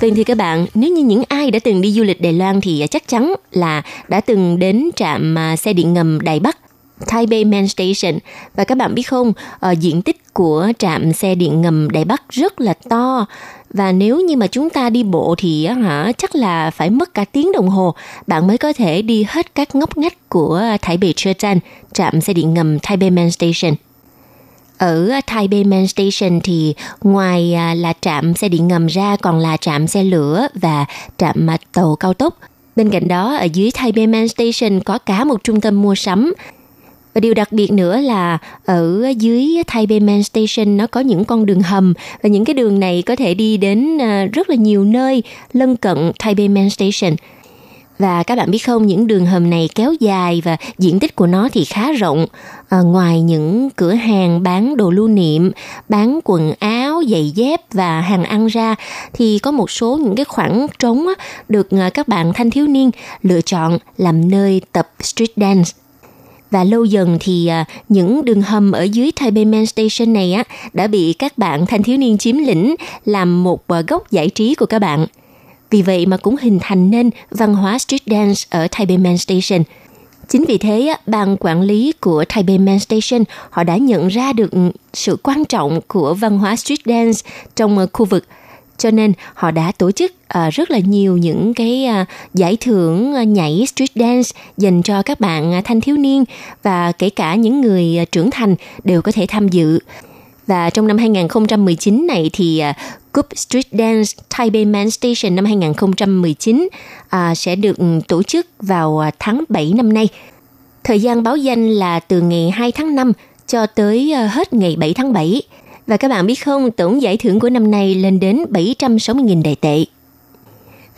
A: Vâng thì các bạn, nếu như những ai đã từng đi du lịch Đài Loan thì à, chắc chắn là đã từng đến trạm à, xe điện ngầm Đài Bắc Taipei Main Station và các bạn biết không, ờ, diện tích của trạm xe điện ngầm Đài Bắc rất là to và nếu như mà chúng ta đi bộ thì hả chắc là phải mất cả tiếng đồng hồ bạn mới có thể đi hết các ngóc ngách của Taipei Chetan, trạm xe điện ngầm Taipei Main Station. Ở Taipei Main Station thì ngoài à, là trạm xe điện ngầm ra còn là trạm xe lửa và trạm à, tàu cao tốc. Bên cạnh đó ở dưới Taipei Main Station có cả một trung tâm mua sắm. Và điều đặc biệt nữa là ở dưới Taipei Main Station nó có những con đường hầm và những cái đường này có thể đi đến à, rất là nhiều nơi lân cận Taipei Main Station. Và các bạn biết không, những đường hầm này kéo dài và diện tích của nó thì khá rộng. À, ngoài những cửa hàng bán đồ lưu niệm, bán quần áo, giày dép và hàng ăn ra, thì có một số những cái khoảng trống á, được à, các bạn thanh thiếu niên lựa chọn làm nơi tập street dance. Và lâu dần thì à, những đường hầm ở dưới Taipei Main Station này á đã bị các bạn thanh thiếu niên chiếm lĩnh làm một à, góc giải trí của các bạn. Vì vậy mà cũng hình thành nên văn hóa street dance ở Taipei Main Station. Chính vì thế, ban quản lý của Taipei Main Station họ đã nhận ra được sự quan trọng của văn hóa street dance trong à, khu vực. Cho nên họ đã tổ chức uh, rất là nhiều những cái uh, giải thưởng uh, nhảy street dance dành cho các bạn uh, thanh thiếu niên và kể cả những người uh, trưởng thành đều có thể tham dự. Và trong năm 2019 này thì uh, Cup Street Dance Taipei Man Station năm 2019 uh, sẽ được tổ chức vào uh, tháng 7 năm nay. Thời gian báo danh là từ ngày 2 tháng 5 cho tới hết ngày 7 tháng 7. Và các bạn biết không, tổng giải thưởng của năm nay lên đến 760.000 đại tệ.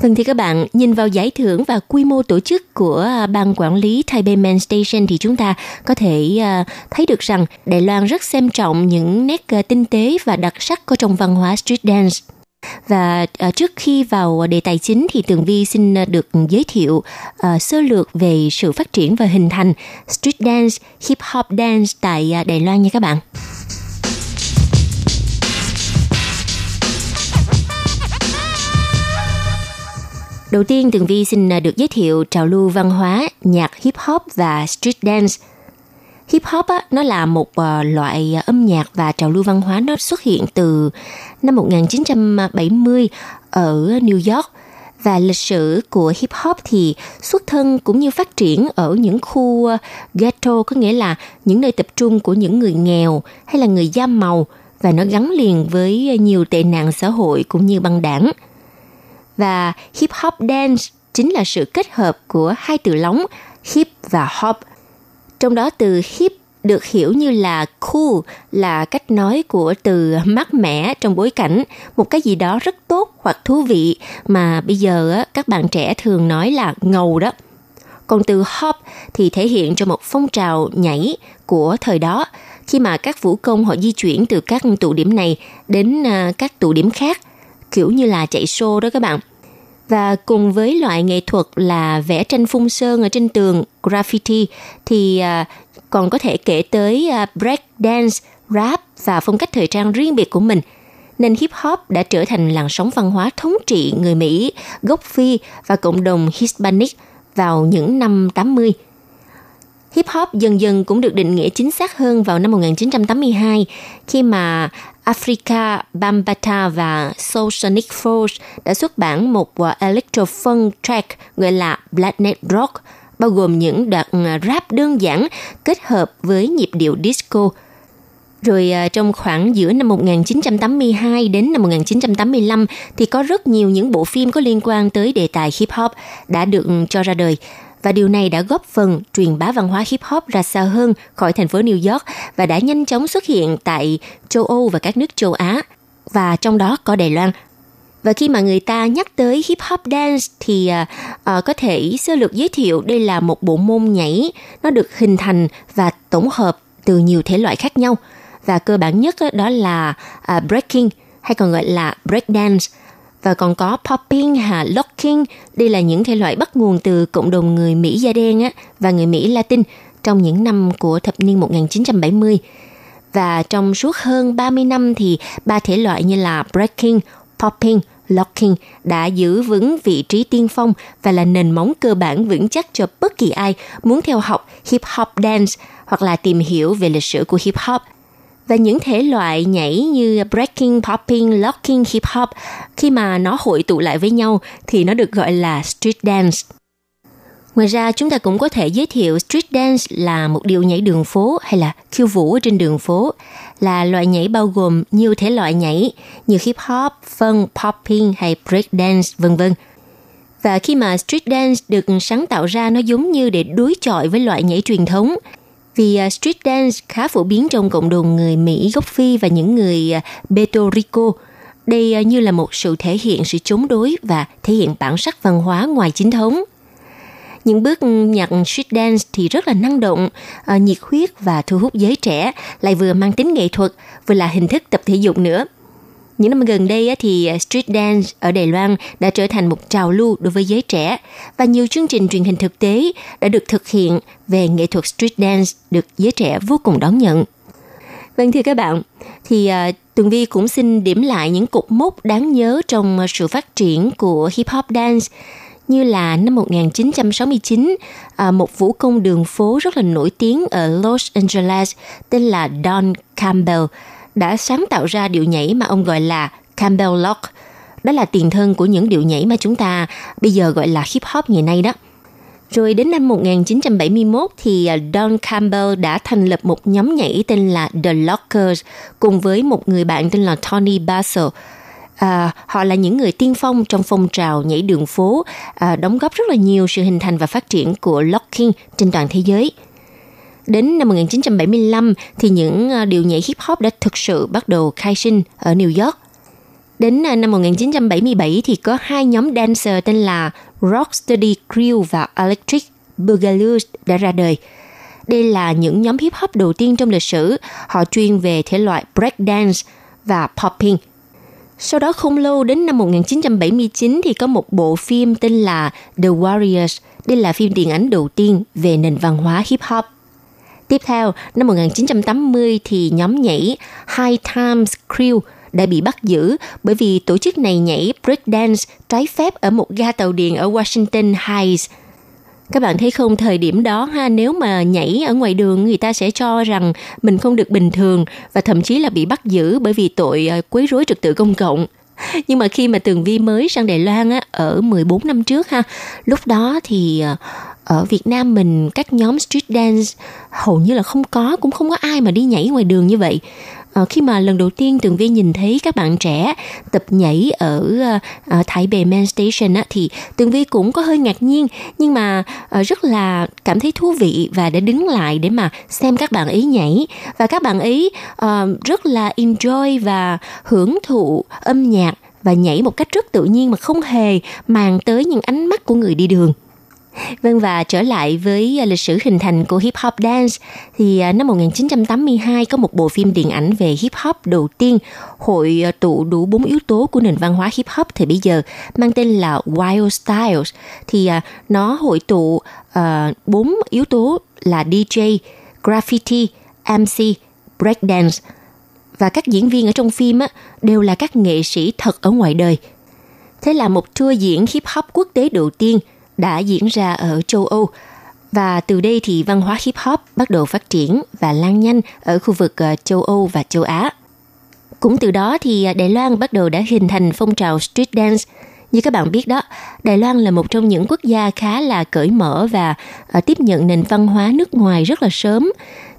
A: Vâng thì các bạn, nhìn vào giải thưởng và quy mô tổ chức của à, ban quản lý Taipei Main Station thì chúng ta có thể à, thấy được rằng Đài Loan rất xem trọng những nét à, tinh tế và đặc sắc có trong văn hóa street dance. Và trước khi vào đề tài chính thì Tường Vi xin được giới thiệu sơ lược về sự phát triển và hình thành street dance, hip hop dance tại Đài Loan nha các bạn. Đầu tiên Tường Vi xin à, được giới thiệu trào lưu văn hóa nhạc hip hop và street dance. Hip hop á, nó là một à, loại âm nhạc và trào lưu văn hóa nó xuất hiện từ năm 1970 ở New York. Và lịch sử của hip hop thì xuất thân cũng như phát triển ở những khu à, ghetto có nghĩa là những nơi tập trung của những người nghèo hay là người da màu. Và nó gắn liền với nhiều tệ nạn xã hội cũng như băng đảng và hip hop dance chính là sự kết hợp của hai từ lóng, hip và hop. Trong đó từ hip được hiểu như là cool, là cách nói của từ mát mẻ trong bối cảnh, một cái gì đó rất tốt hoặc thú vị mà bây giờ các bạn trẻ thường nói là ngầu đó. Còn từ hop thì thể hiện cho một phong trào nhảy của thời đó, khi mà các vũ công họ di chuyển từ các tụ điểm này đến à, các tụ điểm khác, kiểu như là chạy show đó các bạn. Và cùng với loại nghệ thuật là vẽ tranh phun sơn ở trên tường, graffiti, thì à, còn có thể kể tới à, break dance, rap và phong cách thời trang riêng biệt của mình. Nên hip hop đã trở thành làn sóng văn hóa thống trị người Mỹ, gốc Phi và cộng đồng Hispanic vào những năm 80. Hip hop dần dần cũng được định nghĩa chính xác hơn vào năm 1982 khi mà Africa Bambata và Soulsonic Force đã xuất bản một electro funk track gọi là Blacknet Rock, bao gồm những đoạn à, rap đơn giản kết hợp với nhịp điệu disco. Rồi à, trong khoảng giữa năm 1982 đến năm 1985 thì có rất nhiều những bộ phim có liên quan tới đề tài hip hop đã được ừ, cho ra đời và điều này đã góp phần truyền bá văn hóa hip hop ra xa hơn khỏi thành phố New York và đã nhanh chóng xuất hiện tại châu Âu và các nước châu Á. Và trong đó có Đài Loan. Và khi mà người ta nhắc tới hip hop dance thì uh, có thể sơ lược giới thiệu đây là một bộ môn nhảy. Nó được hình thành và tổng hợp từ nhiều thể loại khác nhau. Và cơ bản nhất đó là uh, breaking hay còn gọi là break dance và còn có popping, hà locking. Đây là những thể loại bắt nguồn từ cộng đồng người Mỹ da đen á, và người Mỹ Latin trong những năm của thập niên 1970. Và trong suốt hơn 30 năm thì ba thể loại như là breaking, popping, locking đã giữ vững vị trí tiên phong và là nền móng cơ bản vững chắc cho bất kỳ ai muốn theo học hip hop dance hoặc là tìm hiểu về lịch sử của hip hop và những thể loại nhảy như breaking, popping, locking, hip hop khi mà nó hội tụ lại với nhau thì nó được gọi là street dance. Ngoài ra chúng ta cũng có thể giới thiệu street dance là một điệu nhảy đường phố hay là khiêu vũ trên đường phố là loại nhảy bao gồm nhiều thể loại nhảy như hip hop, funk, popping hay break dance vân vân. Và khi mà street dance được sáng tạo ra nó giống như để đối chọi với loại nhảy truyền thống vì à, street dance khá phổ biến trong cộng đồng người Mỹ gốc Phi và những người à, Puerto Rico. Đây à, như là một sự thể hiện sự chống đối và thể hiện bản sắc văn hóa ngoài chính thống. Những bước nhạc street dance thì rất là năng động, nhiệt huyết và thu hút giới trẻ, lại vừa mang tính nghệ thuật, vừa là hình thức tập thể dục nữa – những năm gần đây thì à, street dance ở Đài Loan đã trở thành một trào lưu đối với giới trẻ và nhiều chương trình truyền hình thực tế đã được thực hiện về nghệ thuật street dance được giới trẻ vô cùng đón nhận. Vâng thưa các bạn, thì à, Tường Vi cũng xin điểm lại những cột mốc đáng nhớ trong à, sự phát triển của hip hop dance như là năm 1969, một vũ công đường phố rất là nổi tiếng ở Los Angeles tên là Don Campbell đã sáng tạo ra điệu nhảy mà ông gọi là Campbell Lock. Đó là tiền thân của những điệu nhảy mà chúng ta bây giờ gọi là hip hop ngày nay đó. Rồi đến năm 1971 thì à, Don Campbell đã thành lập một nhóm nhảy tên là The Lockers cùng với một người bạn tên là Tony Basil. À, họ là những người tiên phong trong phong trào nhảy đường phố, à, đóng góp rất là nhiều sự hình thành và phát triển của locking trên toàn thế giới. Đến năm 1975 thì những điều điệu nhảy hip hop đã thực sự bắt đầu khai sinh ở New York. Đến ờ, năm 1977 thì có hai nhóm dancer tên là Rocksteady Crew và Electric Boogaloo đã ra đời. Đây là những nhóm hip hop đầu tiên trong lịch sử, họ chuyên về thể loại break dance và popping. Sau đó không lâu đến năm 1979 thì có một bộ phim tên là The Warriors. Đây là phim điện ảnh đầu tiên về nền văn hóa hip hop. Tiếp theo, năm 1980 thì nhóm nhảy High Times Crew đã bị bắt giữ bởi vì tổ chức này nhảy breakdance trái phép ở một ga tàu điện ở Washington Heights. Các bạn thấy không, thời điểm đó ha, nếu mà nhảy ở ngoài đường người ta sẽ cho rằng mình không được bình thường và thậm chí là bị bắt giữ bởi vì tội ờ, quấy rối trật tự công cộng. <laughs> Nhưng mà khi mà Tường Vi mới sang Đài Loan á, ở 14 năm trước ha, lúc đó thì ờ, ở Việt Nam mình các nhóm street dance hầu như là không có cũng không có ai mà đi nhảy ngoài đường như vậy. À, khi mà lần đầu tiên tường vi nhìn thấy các bạn trẻ tập nhảy ở uh, Thái Bề Main Station á, thì tường vi cũng có hơi ngạc nhiên nhưng mà uh, rất là cảm thấy thú vị và đã đứng lại để mà xem các bạn ấy nhảy. Và các bạn ấy uh, rất là enjoy và hưởng thụ âm nhạc và nhảy một cách rất tự nhiên mà không hề màng tới những ánh mắt của người đi đường. Vâng và trở lại với à, lịch sử hình thành của hip hop dance thì à, năm 1982 có một bộ phim điện ảnh về hip hop đầu tiên hội à, tụ đủ bốn yếu tố của nền văn hóa hip hop thời bây giờ mang tên là Wild Styles thì nó hội tụ bốn uh, yếu tố là DJ graffiti, MC, breakdance. Và các diễn viên ở trong phim á, đều là các nghệ sĩ thật ở ngoài đời. Thế là một tour diễn hip hop quốc tế đầu tiên đã diễn ra ở châu Âu. Và từ đây thì văn hóa hip hop bắt đầu phát triển và lan nhanh ở khu vực ờ, châu Âu và châu Á. Cũng từ đó thì ờ, Đài Loan bắt đầu đã hình thành phong trào street dance. Như các bạn biết đó, Đài Loan là một trong những quốc gia khá là cởi mở và ờ, tiếp nhận nền văn hóa nước ngoài rất là sớm.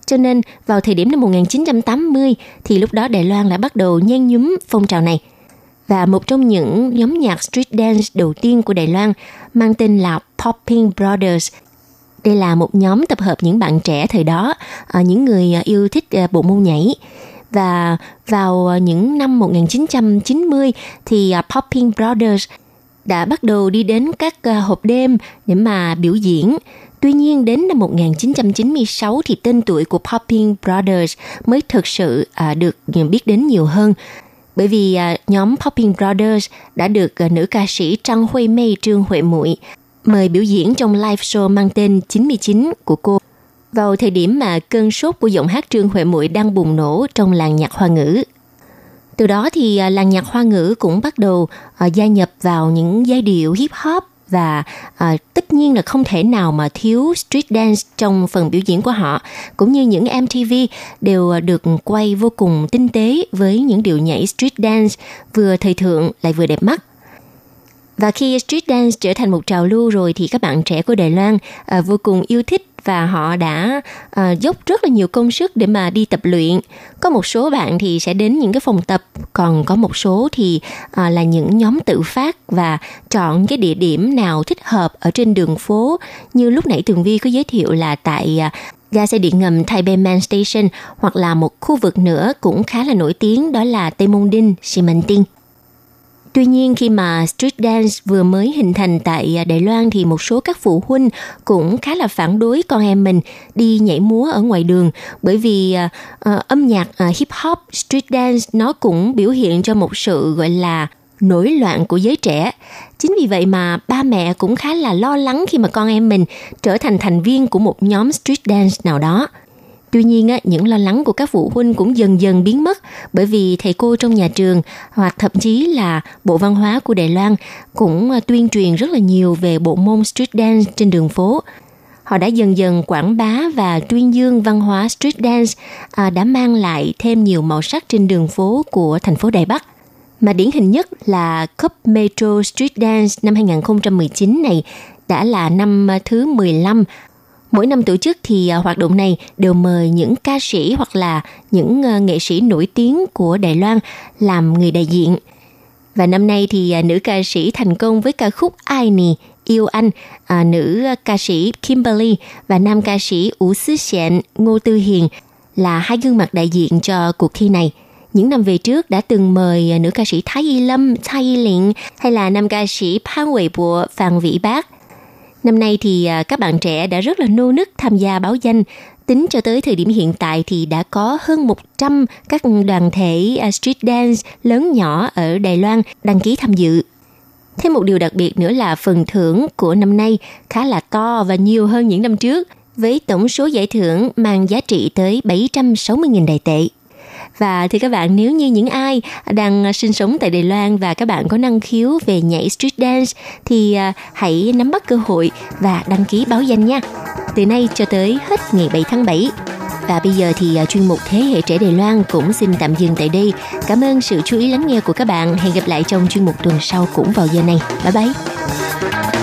A: Cho nên vào thời điểm năm 1980 thì lúc đó Đài Loan đã bắt đầu nhen nhúm phong trào này. Và một trong những nhóm nhạc street dance đầu tiên của Đài Loan mang tên là Popping Brothers. Đây là một nhóm tập hợp những bạn trẻ thời đó, à, những người à, yêu thích à, bộ môn nhảy và vào những năm 1990 thì Popping Brothers đã bắt đầu đi đến các hộp đêm để mà biểu diễn. Tuy nhiên đến năm 1996 thì tên tuổi của Popping Brothers mới thực sự được biết đến nhiều hơn. Bởi vì uh, nhóm Popping Brothers đã được uh, nữ ca sĩ Trăng Huê Mây Trương Huệ Muội mời biểu diễn trong live show mang tên 99 của cô vào thời điểm mà cơn sốt của giọng hát Trương Huệ Muội đang bùng nổ trong làng nhạc hoa ngữ. Từ đó thì à, làng nhạc hoa ngữ cũng bắt đầu uh, gia nhập vào những giai điệu hip hop và à, tất nhiên là không thể nào mà thiếu street dance trong phần biểu diễn của họ. Cũng như những MTV đều ờ, được quay vô cùng tinh tế với những điệu nhảy street dance vừa thời thượng lại vừa đẹp mắt. Và khi street dance trở thành một trào lưu rồi thì các bạn trẻ của Đài Loan à, vô cùng yêu thích và họ đã uh, dốc rất là nhiều công sức để mà đi tập luyện. Có một số bạn thì sẽ đến những cái phòng tập, còn có một số thì uh, là những nhóm tự phát và chọn cái địa điểm nào thích hợp ở trên đường phố. Như lúc nãy Tường Vi có giới thiệu là tại uh, ga xe điện ngầm Taipei Man Station hoặc là một khu vực nữa cũng khá là nổi tiếng đó là Tây Môn Đinh, Xi Măng Tinh. Tuy nhiên khi mà street dance vừa mới hình thành tại à, Đài Loan thì một số các phụ huynh cũng khá là phản đối con em mình đi nhảy múa ở ngoài đường bởi vì uh, âm nhạc uh, hip hop street dance nó cũng biểu hiện cho một sự gọi là nổi loạn của giới trẻ. Chính vì vậy mà ba mẹ cũng khá là lo lắng khi mà con em mình trở thành thành viên của một nhóm street dance nào đó. Tuy nhiên, những lo lắng của các phụ huynh cũng dần dần biến mất bởi vì thầy cô trong nhà trường hoặc thậm chí là Bộ Văn hóa của Đài Loan cũng à, tuyên truyền rất là nhiều về bộ môn street dance trên đường phố. Họ đã dần dần quảng bá và tuyên dương văn hóa street dance à, đã mang lại thêm nhiều màu sắc trên đường phố của thành phố Đài Bắc. Mà điển hình nhất là Cup Metro Street Dance năm 2019 này đã là năm thứ 15 Mỗi năm tổ chức thì à, hoạt động này đều mời những ca sĩ hoặc là những à, nghệ sĩ nổi tiếng của Đài Loan làm người đại diện. Và năm nay thì à, nữ ca sĩ thành công với ca khúc Ai Nì, Yêu Anh, à, nữ ca sĩ Kimberly và nam ca sĩ Ủ Sứ Sẹn, Ngô Tư Hiền là hai gương mặt đại diện cho cuộc thi này. Những năm về trước đã từng mời nữ ca sĩ Thái Y Lâm, Thái Y Lịnh hay là nam ca sĩ Phan Huệ Bùa, Phan Vĩ Bác Năm nay thì à, các bạn trẻ đã rất là nô nức tham gia báo danh. Tính cho tới thời điểm hiện tại thì đã có hơn 100 các đoàn thể à, street dance lớn nhỏ ở Đài Loan đăng ký tham dự. Thêm một điều đặc biệt nữa là phần thưởng của năm nay khá là to và nhiều hơn những năm trước, với tổng số giải thưởng mang giá trị tới 760.000 đài tệ. Và thì các bạn, nếu như những ai đang sinh sống tại Đài Loan và các bạn có năng khiếu về nhảy street dance thì à, hãy nắm bắt cơ hội và đăng ký báo danh nha. Từ nay cho tới hết ngày 7 tháng 7. Và bây giờ thì à, chuyên mục Thế hệ trẻ Đài Loan cũng xin tạm dừng tại đây. Cảm ơn sự chú ý lắng nghe của các bạn. Hẹn gặp lại trong chuyên mục tuần sau cũng vào giờ này. Bye bye!